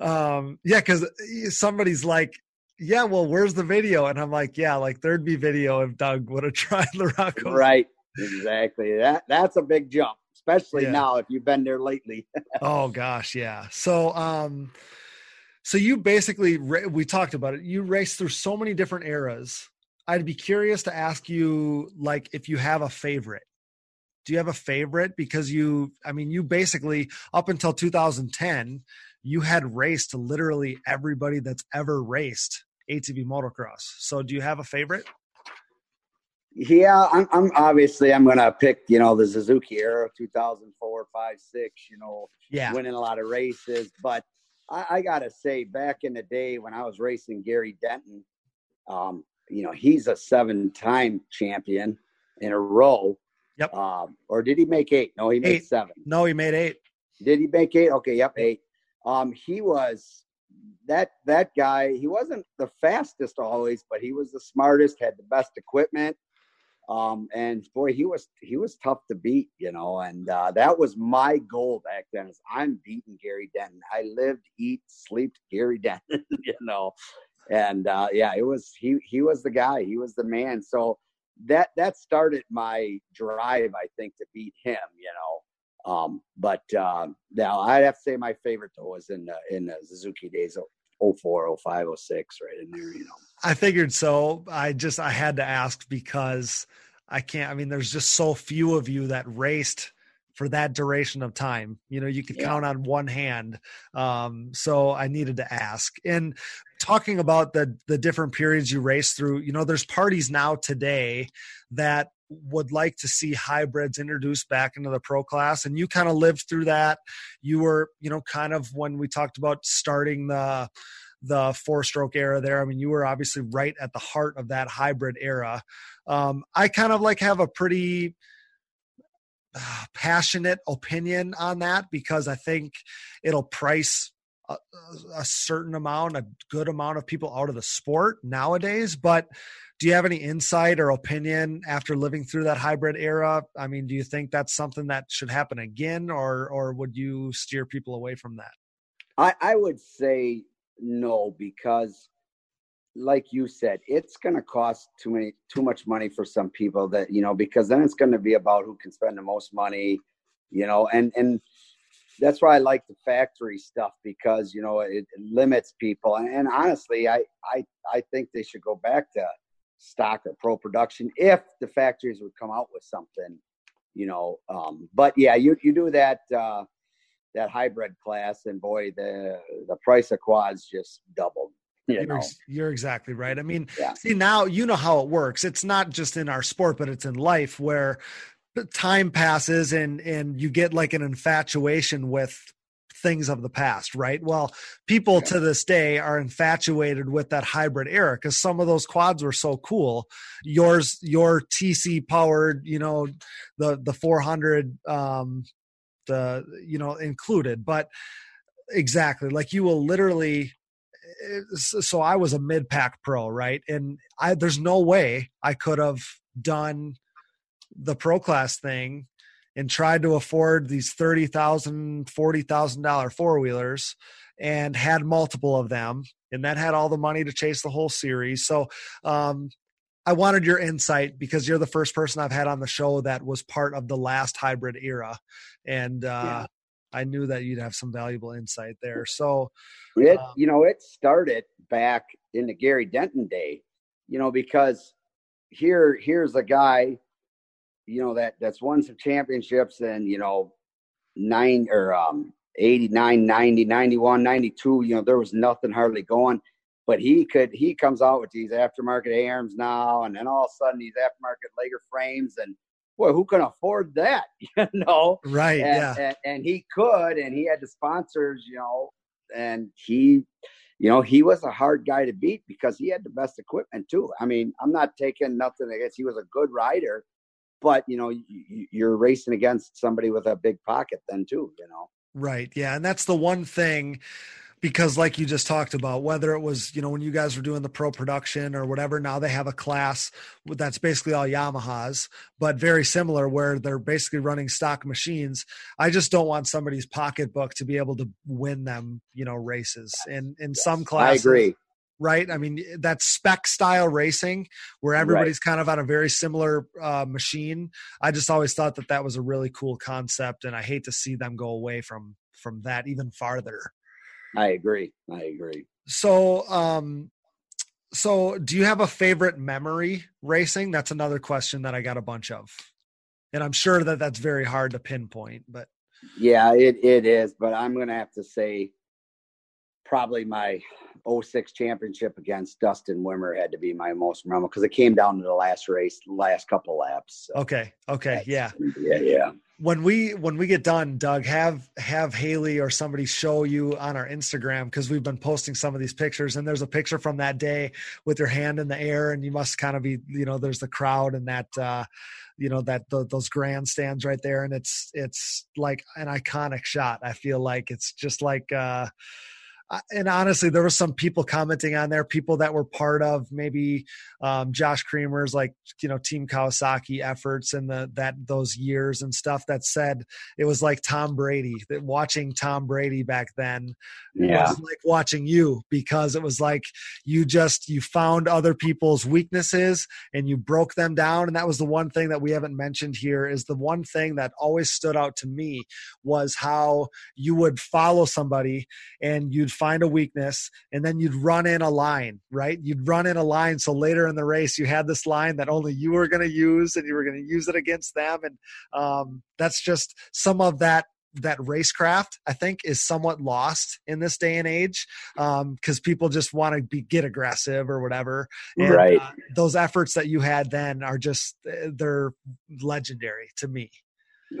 um yeah, because somebody's like, Yeah, well, where's the video? And I'm like, Yeah, like there'd be video if Doug would have tried the LaRocco's. right. Exactly. That that's a big jump, especially Yeah. now if you've been there lately. Oh gosh, yeah. So um so you basically we talked about it. You raced through so many different eras. I'd be curious to ask you like if you have a favorite. Do you have a favorite because you I mean you basically up until 2010 you had raced to literally everybody that's ever raced ATV motocross. So do you have a favorite? Yeah, I'm, I'm obviously I'm gonna pick you know the Suzuki era, 2004, five, six. You know, Yeah. winning a lot of races. But I, I gotta say, back in the day when I was racing Gary Denton, um, you know, he's a seven-time champion in a row. Yep. Um, or did he make eight? No, he made Eight. seven. No, he made 8. Did he make eight? Okay, yep, eight. Um, he was that that guy. He wasn't the fastest always, but he was the smartest. Had the best equipment. Um, and boy, he was he was tough to beat, you know. And uh, that was my goal back then. Is I'm beating Gary Denton. I lived, eat, sleep Gary Denton, you know. And uh, yeah, it was he he was the guy. He was the man. So that that started my drive, I think, to beat him, you know. Um, but uh, now I'd have to say my favorite though was in the, in the Suzuki days of 04, 05, 06, right in there, you know. I figured so. I just I had to ask because I can't. I mean, there's just so few of you that raced for that duration of time. You know, you could Yeah. count on one hand. Um, so I needed to ask. And talking about the the different periods you raced through, you know, there's parties now today that would like to see hybrids introduced back into the pro class and you kind of lived through that you were you know kind of when we talked about starting the the four stroke era there. I mean, you were obviously right at the heart of that hybrid era. Um, I kind of like have a pretty uh, passionate opinion on that because I think it'll price a, certain amount, a good amount of people out of the sport nowadays. But do you have any insight or opinion after living through that hybrid era? I mean, do you think that's something that should happen again, or or would you steer people away from that? I, I would say no because like you said it's going to cost too many too much money for some people that you know because then it's going to be about who can spend the most money you know and and that's why i like the factory stuff because you know it, it limits people and, and honestly I, I i think they should go back to stock or pro production if the factories would come out with something you know um but yeah you you do that uh that hybrid class, and boy, the the price of quads just doubled. You You're, know, you're exactly right. I mean, Yeah. see now you know how it works. It's not just in our sport, but it's in life where time passes and and you get like an infatuation with things of the past, right? Well, people Yeah. to this day are infatuated with that hybrid era because some of those quads were so cool. Yours, your TC powered, you know, the the 400, um, the you know included, but exactly like you will literally eh, so I was a mid pack pro, right? And I there's no way I could have done the pro class thing and tried to afford these thirty thousand, forty thousand dollar four wheelers and had multiple of them and that had all the money to chase the whole series. So um I wanted your insight because you're the first person I've had on the show that was part of the last hybrid era. And uh yeah. I knew that you'd have some valuable insight there. So it um, you know, it started back in the Gary Denton day, you know, because here here's a guy you know that that's won some championships and you know nine or um 89 90 91 92 you know there was nothing hardly going. But he could he comes out with these aftermarket arms now and then all of a sudden these aftermarket Laeger frames and boy who can afford that you know? Right and, yeah. and, and he could and he had the sponsors you know and he you know he was a hard guy to beat because he had the best equipment too. I mean i'm not taking nothing against he was a good rider but you know you're racing against somebody with a big pocket then too you know? Right yeah and that's the one thing because like you just talked about whether it was you know when you guys were doing the pro production or whatever now they have a class that's basically all yamahas but very similar where they're basically running stock machines. I just don't want somebody's pocketbook to be able to win them you know races and in yes, some classes. i agree right? I mean, that spec style racing where everybody's right. kind of on a very similar uh, machine. I just always thought that that was a really cool concept, and I hate to see them go away from from that even farther. I agree. I agree. So, um, so do you have a favorite memory racing? That's another question that I got a bunch of, and I'm sure that that's very hard to pinpoint, but. Yeah, it, it is, but I'm going to have to say probably my 06 championship against Dustin Wimmer had to be my most memorable because it came down to the last race, last couple laps. So okay. Okay. Yeah. Yeah. Yeah. When we when we get done, Doug, have have Haley or somebody show you on our Instagram because we've been posting some of these pictures, and there's a picture from that day with your hand in the air, and you must kind of be, you know, there's the crowd and that, uh, you know, that the, those grandstands right there, and it's it's like an iconic shot. I feel like it's just like. uh and honestly, there were some people commenting on there, people that were part of maybe um, Josh Creamer's like you know Team Kawasaki efforts and the that those years and stuff that said it was like Tom Brady. That watching Tom Brady back then yeah. was like watching you because it was like you just you found other people's weaknesses and you broke them down. And that was the one thing that we haven't mentioned here is the one thing that always stood out to me was how you would follow somebody and you'd find a weakness, and then you'd run in a line, right? You'd run in a line. So later in the race, you had this line that only you were going to use, and you were going to use it against them. And um, that's just some of that that racecraft i think is somewhat lost in this day and age because um, people just want to be get aggressive or whatever and, right uh, those efforts that you had then are just eh, they're legendary to me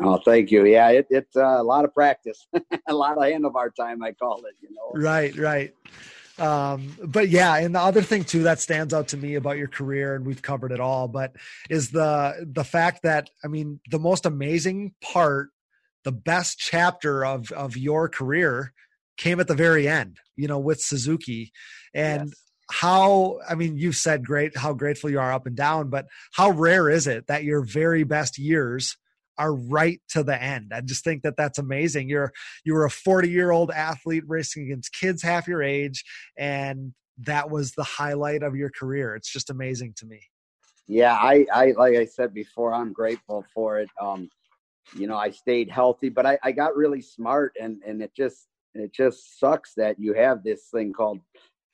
Oh, thank you. Yeah, it, it's uh, a lot of practice, a lot of handlebar time, I call it. You know. Right, right. Um, but yeah, and the other thing too that stands out to me about your career, and we've covered it all, but is the the fact that I mean, the most amazing part, the best chapter of of your career came at the very end. You know, with Suzuki, and. Yes how i mean you've said great how grateful you are up and down but how rare is it that your very best years are right to the end. I just think that that's amazing. You're you were a 40 year old athlete racing against kids half your age, and that was the highlight of your career. It's just amazing to me. Yeah, I, I like I said before, I'm grateful for it. Um, you know, I stayed healthy, but I, I got really smart, and and it just it just sucks that you have this thing called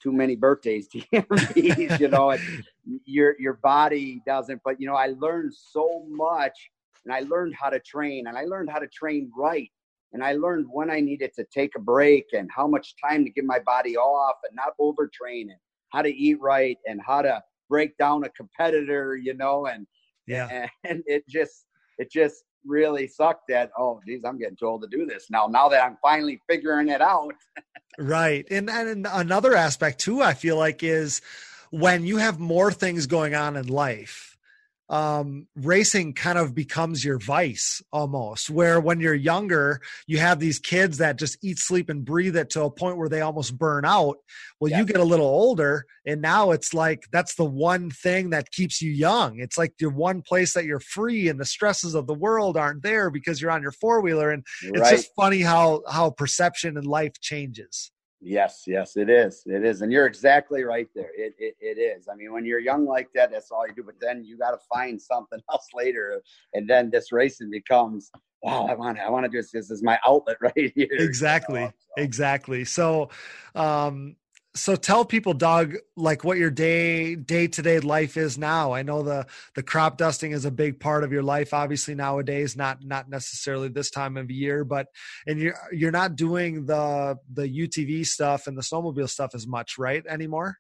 too many birthdays DMPs. you know, your your body doesn't. But you know, I learned so much and I learned how to train and I learned how to train right. And I learned when I needed to take a break and how much time to give my body off and not overtrain and how to eat right and how to break down a competitor, you know, and yeah, and it just it just really sucked that oh geez i'm getting told to do this now now that i'm finally figuring it out right and and another aspect too i feel like is when you have more things going on in life um, racing kind of becomes your vice almost. Where when you're younger, you have these kids that just eat, sleep, and breathe it to a point where they almost burn out. Well, you get a little older, and now it's like that's the one thing that keeps you young. It's like your one place that you're free, and the stresses of the world aren't there because you're on your four wheeler. And it's Right. just funny how how perception and life changes. Yes, yes, it is. It is. And you're exactly right there. It, it, it is. I mean, when you're young like that, that's all you do. But then you got to find something else later. And then this racing becomes, wow, I want to, I want to do this. This is my outlet right here. you Exactly. know? So, Exactly. So, um, so tell people, Doug, like what your day day to day life is now. I know the the crop dusting is a big part of your life, obviously nowadays. Not not necessarily this time of year, but and you're you're not doing the the UTV stuff and the snowmobile stuff as much, right? Anymore.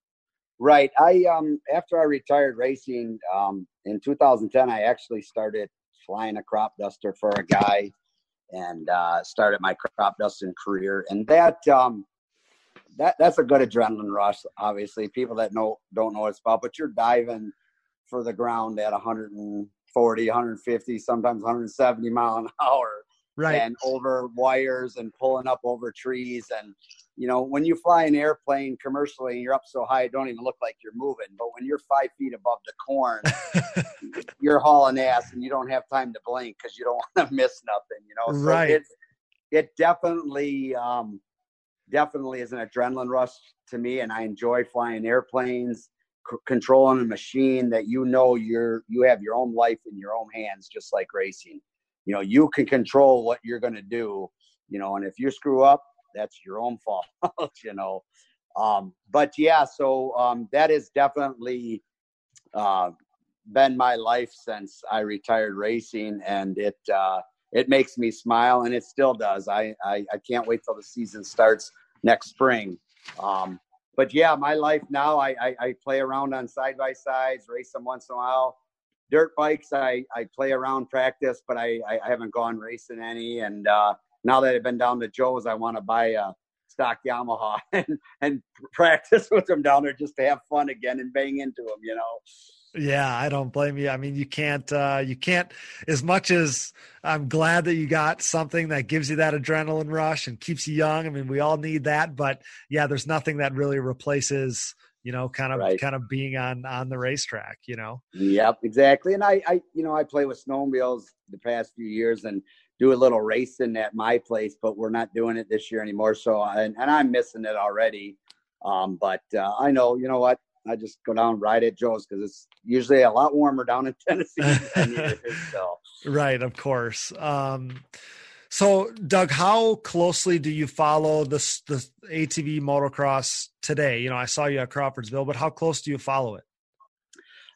Right. I, um, after I retired racing, um, in 2010, I actually started flying a crop duster for a guy and, uh, started my crop dusting career. And that, um, that that's a good adrenaline rush. Obviously, people that know don't know what it's about, but you're diving for the ground at 140, 150, sometimes 170 mile an hour, Right. and over wires and pulling up over trees. And you know, when you fly an airplane commercially and you're up so high, it don't even look like you're moving. But when you're five feet above the corn, you're hauling ass, and you don't have time to blink because you don't want to miss nothing. You know, so Right. It, it definitely, um, definitely is an adrenaline rush to me, and I enjoy flying airplanes, c- controlling a machine that you know you're you have your own life in your own hands, just like racing. You know, you can control what you're going to do. You know, and if you screw up, that's your own fault. you know, um, but yeah, so um, that is definitely uh, been my life since I retired racing, and it uh, it makes me smile, and it still does. I I, I can't wait till the season starts next spring. Um, but yeah, my life now, I, I, I play around on side by sides, race them once in a while. Dirt bikes, I, I play around practice, but I, I, haven't gone racing any. And uh, now that I've been down to Joe's, I want to buy a stock Yamaha and, and practice with them down there just to have fun again and bang into them, you know. Yeah, I don't blame you. I mean, you can't, uh, you can't, as much as I'm glad that you got something that gives you that adrenaline rush and keeps you young. I mean, we all need that, but yeah, there's nothing that really replaces, you know, kind of, Right. kind of being on, on the racetrack, you know? Yep, exactly. And I, I, you know, I play with snowmobiles the past few years and do a little racing at my place, but we're not doing it this year anymore. So, and, and I'm missing it already. Um, but uh, I know, you know what? I just go down and ride at Joe's because it's usually a lot warmer down in Tennessee than. So, Right. Of course. Um, so Doug, how closely do you follow this, the ATV motocross today? You know, I saw you at Crawfordsville, but how close do you follow it?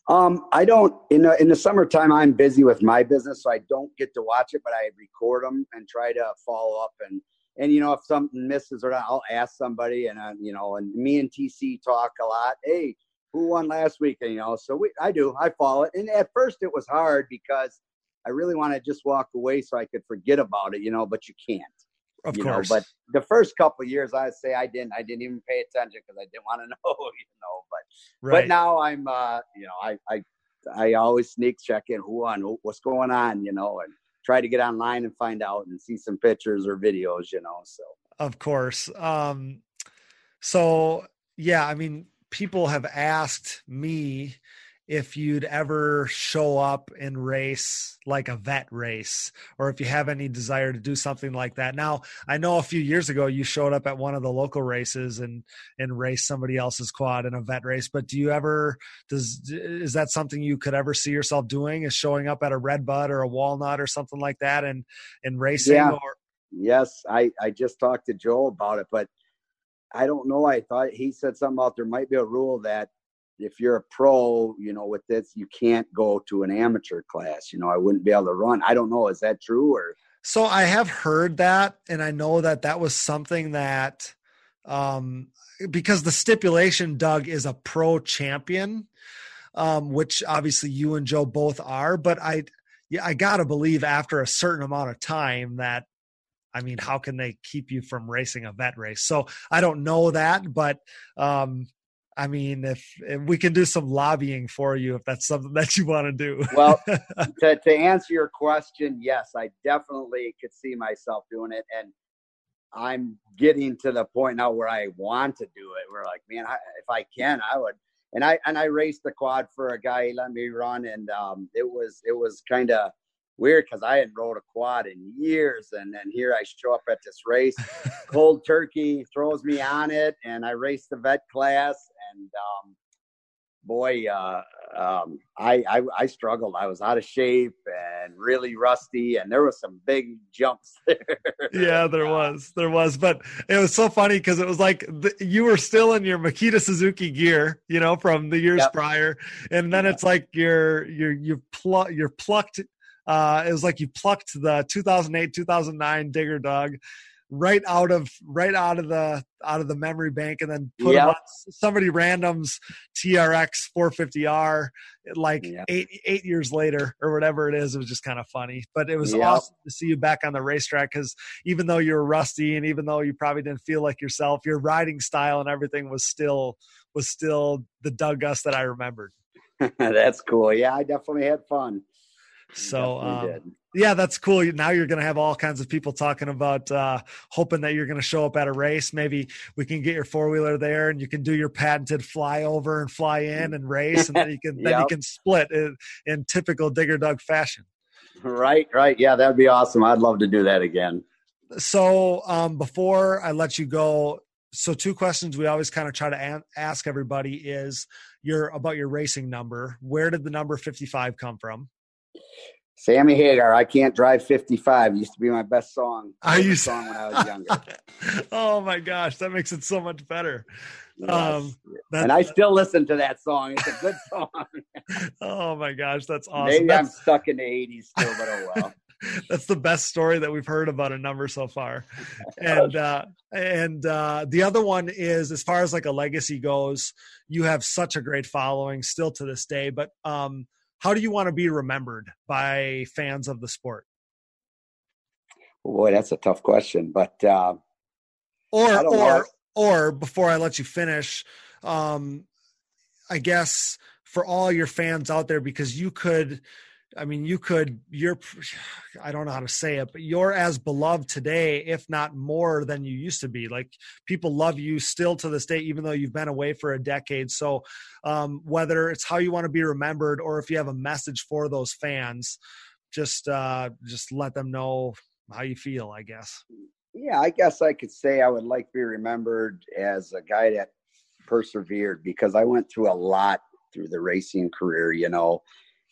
um, I don't in the in the summertime. I'm busy with my business, so I don't get to watch it. But I record them and try to follow up and and you know if something misses or not, I'll ask somebody and uh, you know and me and TC talk a lot. Hey, who won last week? And, you know, so we I do I follow it. And at first it was hard because I really want to just walk away so I could forget about it, you know. But you can't. Of you course. know but the first couple of years i'd say i didn't i didn't even pay attention because i didn't want to know you know but right. but now i'm uh you know i i i always sneak check in who on who, what's going on you know and try to get online and find out and see some pictures or videos you know so Of course. Um, so yeah, I mean, people have asked me if you'd ever show up and race like a vet race or if you have any desire to do something like that. Now, I know a few years ago you showed up at one of the local races and and raced somebody else's quad in a vet race, but do you ever does is that something you could ever see yourself doing is showing up at a red bud or a walnut or something like that and and racing Yeah. or yes i i just talked to joe about it but i don't know i thought he said something about there might be a rule that if you're a pro you know with this you can't go to an amateur class you know i wouldn't be able to run i don't know is that true or So I have heard that, and I know that that was something that, um, because the stipulation, Doug, is a pro champion, um, which obviously you and Joe both are. But I, yeah, I gotta believe after a certain amount of time that, I mean, how can they keep you from racing a vet race? So I don't know that, but um, I mean, if, if, we can do some lobbying for you, if that's something that you want to do. well, to, to answer your question, yes, I definitely could see myself doing it. And I'm getting to the point now where I want to do it. We're like, man, I, if I can, I would. And I and I raced the quad for a guy. He let me run, and um, it was it was kind of weird because I hadn't rode a quad in years, and then here I show up at this race, cold turkey throws me on it, and I race the vet class, and um, boy, uh, um, I, I, I struggled. I was out of shape and really rusty, and there was some big jumps there. yeah, there was, there was, but it was so funny because it was like the, you were still in your Makita Suzuki gear, you know, from the years yep. prior, and then it's like you're you're you pluck you're plucked. Uh, it was like you plucked the 2008 2009 Digger Dog right out of right out of the out of the memory bank and then put yep. somebody random's TRX 450R like yep. eight eight years later or whatever it is. It was just kind of funny, but it was yep. awesome to see you back on the racetrack because even though you were rusty and even though you probably didn't feel like yourself, your riding style and everything was still was still the Doug Gust that I remembered. That's cool. Yeah, I definitely had fun. So um, yeah, that's cool. Now you're going to have all kinds of people talking about uh, hoping that you're going to show up at a race. Maybe we can get your four wheeler there, and you can do your patented flyover and fly in and race, and then you can yep. then you can split in, in typical Digger Doug fashion. Right, right. Yeah, that'd be awesome. I'd love to do that again. So um, before I let you go, so two questions we always kind of try to ask everybody is your about your racing number. Where did the number 55 come from? Sammy Hagar, I can't drive 55 used to be my best song. I used song when I was younger. oh my gosh, that makes it so much better. Yes. Um, and I still listen to that song. It's a good song. oh my gosh, that's awesome. Maybe that's... I'm stuck in the 80s still, but oh well. that's the best story that we've heard about a number so far. And uh, and uh, the other one is as far as like a legacy goes, you have such a great following still to this day. But um, how do you want to be remembered by fans of the sport? Boy, that's a tough question, but uh, or or know. or before I let you finish, um, I guess for all your fans out there, because you could I mean, you could, you're, I don't know how to say it, but you're as beloved today, if not more than you used to be. Like people love you still to this day, even though you've been away for a decade. So, um, whether it's how you want to be remembered or if you have a message for those fans, just, uh, just let them know how you feel, I guess. Yeah, I guess I could say I would like to be remembered as a guy that persevered because I went through a lot through the racing career, you know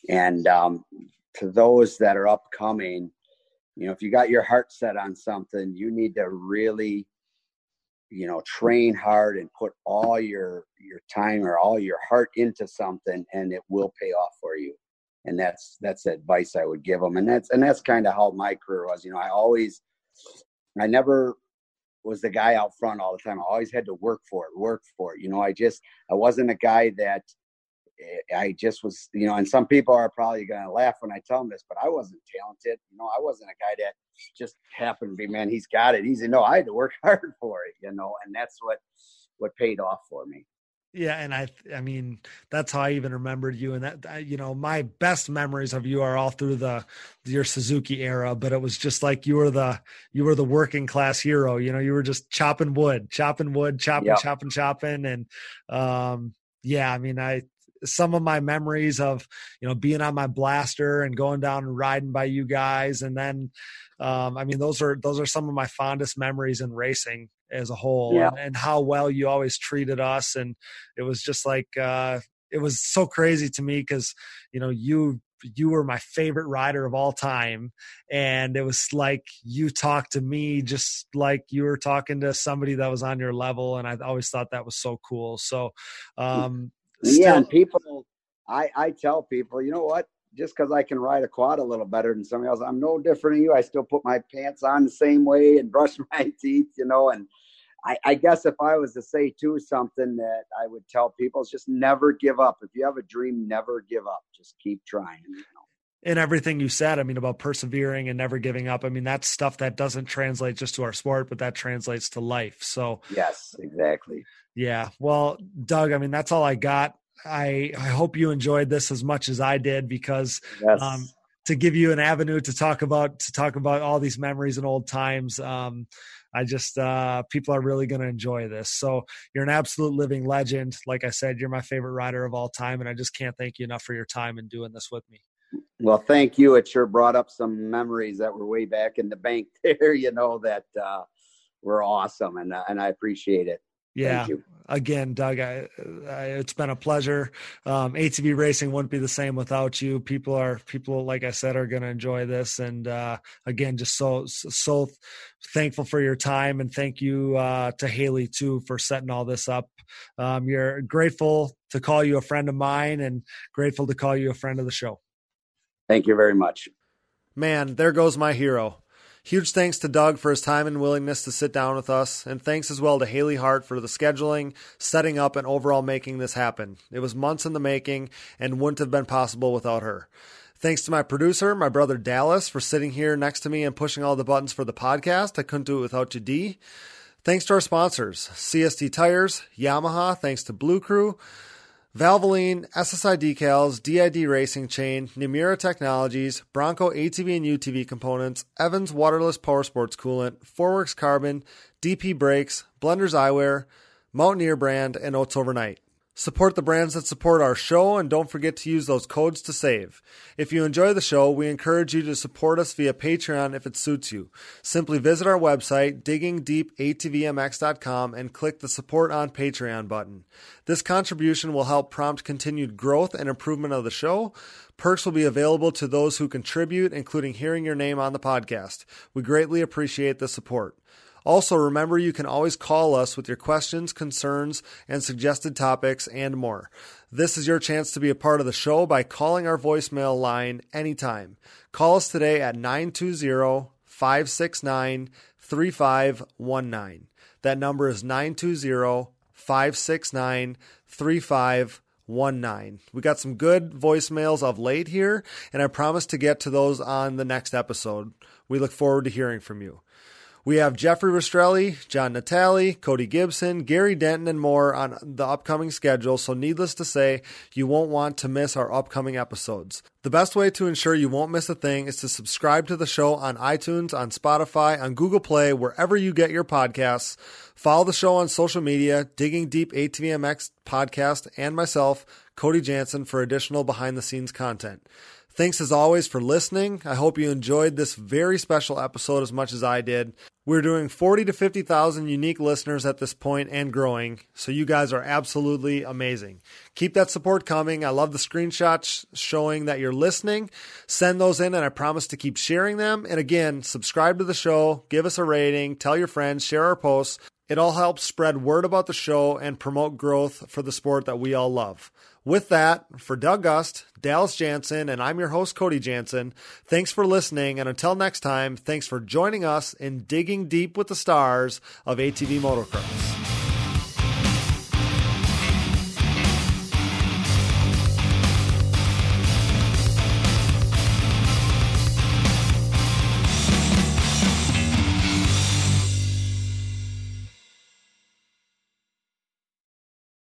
and um, to those that are upcoming, you know, if you got your heart set on something, you need to really, you know, train hard and put all your your time or all your heart into something, and it will pay off for you. And that's that's the advice I would give them. And that's and that's kind of how my career was. You know, I always, I never was the guy out front all the time. I always had to work for it, work for it. You know, I just I wasn't a guy that I just was, you know, and some people are probably going to laugh when I tell them this, but I wasn't talented. You know, I wasn't a guy that just happened to be, man, he's got it easy. No, I had to work hard for it, you know, and that's what, what paid off for me. Yeah, and I I mean that's how I even remembered you and that you know my best memories of you are all through the your Suzuki era but it was just like you were the you were the working class hero you know you were just chopping wood chopping wood chopping yep. chopping chopping and um yeah I mean I some of my memories of you know being on my blaster and going down and riding by you guys. And then um, i mean those are those are some of my fondest memories in racing as a whole yeah. and, and, how well you always treated us. And it was just like uh, it was so crazy to me because you know you you were my favorite rider of all time. And it was like you talked to me just like you were talking to somebody that was on your level. And i always thought that was so cool. So um Still, yeah, and people, I I tell people, you know what? Just because I can ride a quad a little better than somebody else, I'm no different than you. I still put my pants on the same way and brush my teeth, you know. And I, I guess if I was to say too something that I would tell people is just never give up. If you have a dream, never give up. Just keep trying. You know? in everything you said, I mean, about persevering and never giving up. I mean, that's stuff that doesn't translate just to our sport, but that translates to life. So, yes, exactly Yeah. Well, Doug, I mean, that's all I got. I I hope you enjoyed this as much as I did because Yes. um, to give you an avenue to talk about to talk about all these memories and old times. Um, I just uh, people are really going to enjoy this. So you're an absolute living legend. Like I said, you're my favorite rider of all time, and I just can't thank you enough for your time and doing this with me. Well, thank you. It sure brought up some memories that were way back in the bank there, you know, that uh, were awesome. And, uh, and I appreciate it. Yeah. Thank you. Again, Doug, I, I, it's been a pleasure. Um, ATV racing wouldn't be the same without you. People are people, like I said, are going to enjoy this. And uh, again, just so so thankful for your time, and thank you uh, to Haley too for setting all this up. Um, you're grateful to call you a friend of mine, and grateful to call you a friend of the show. Thank you very much. Man, there goes my hero. Huge thanks to Doug for his time and willingness to sit down with us, and thanks as well to Haley Hart for the scheduling, setting up, and overall making this happen. It was months in the making and wouldn't have been possible without her. Thanks to my producer, my brother Dallas, for sitting here next to me and pushing all the buttons for the podcast. I couldn't do it without you, D. Thanks to our sponsors CST Tires, Yamaha, thanks to Blue Crew, Valvoline, SSI Decals, DID Racing Chain, Namura Technologies, Bronco ATV and UTV components, Evans Waterless Power Sports Coolant, Forworks Carbon, DP Brakes, Blenders Eyewear, Mountaineer Brand, and Oats Overnight. Support the brands that support our show and don't forget to use those codes to save. If you enjoy the show, we encourage you to support us via Patreon if it suits you. Simply visit our website, diggingdeepatvmx.com, and click the Support on Patreon button. This contribution will help prompt continued growth and improvement of the show. Perks will be available to those who contribute, including hearing your name on the podcast. We greatly appreciate the support. Also, remember you can always call us with your questions, concerns, and suggested topics and more. This is your chance to be a part of the show by calling our voicemail line anytime. Call us today at 920 569 3519. That number is 920 569 3519. We got some good voicemails of late here, and I promise to get to those on the next episode. We look forward to hearing from you. We have Jeffrey Rastrelli, John Natali, Cody Gibson, Gary Denton, and more on the upcoming schedule, so needless to say, you won't want to miss our upcoming episodes. The best way to ensure you won't miss a thing is to subscribe to the show on iTunes, on Spotify, on Google Play, wherever you get your podcasts. Follow the show on social media, Digging Deep ATVMX podcast, and myself, Cody Jansen, for additional behind the scenes content. Thanks as always for listening. I hope you enjoyed this very special episode as much as I did. We're doing 40 to 50,000 unique listeners at this point and growing, so you guys are absolutely amazing. Keep that support coming. I love the screenshots showing that you're listening. Send those in, and I promise to keep sharing them. And again, subscribe to the show, give us a rating, tell your friends, share our posts. It all helps spread word about the show and promote growth for the sport that we all love. With that, for Doug Gust, Dallas Jansen, and I'm your host, Cody Jansen, thanks for listening. And until next time, thanks for joining us in digging deep with the stars of ATV motocross.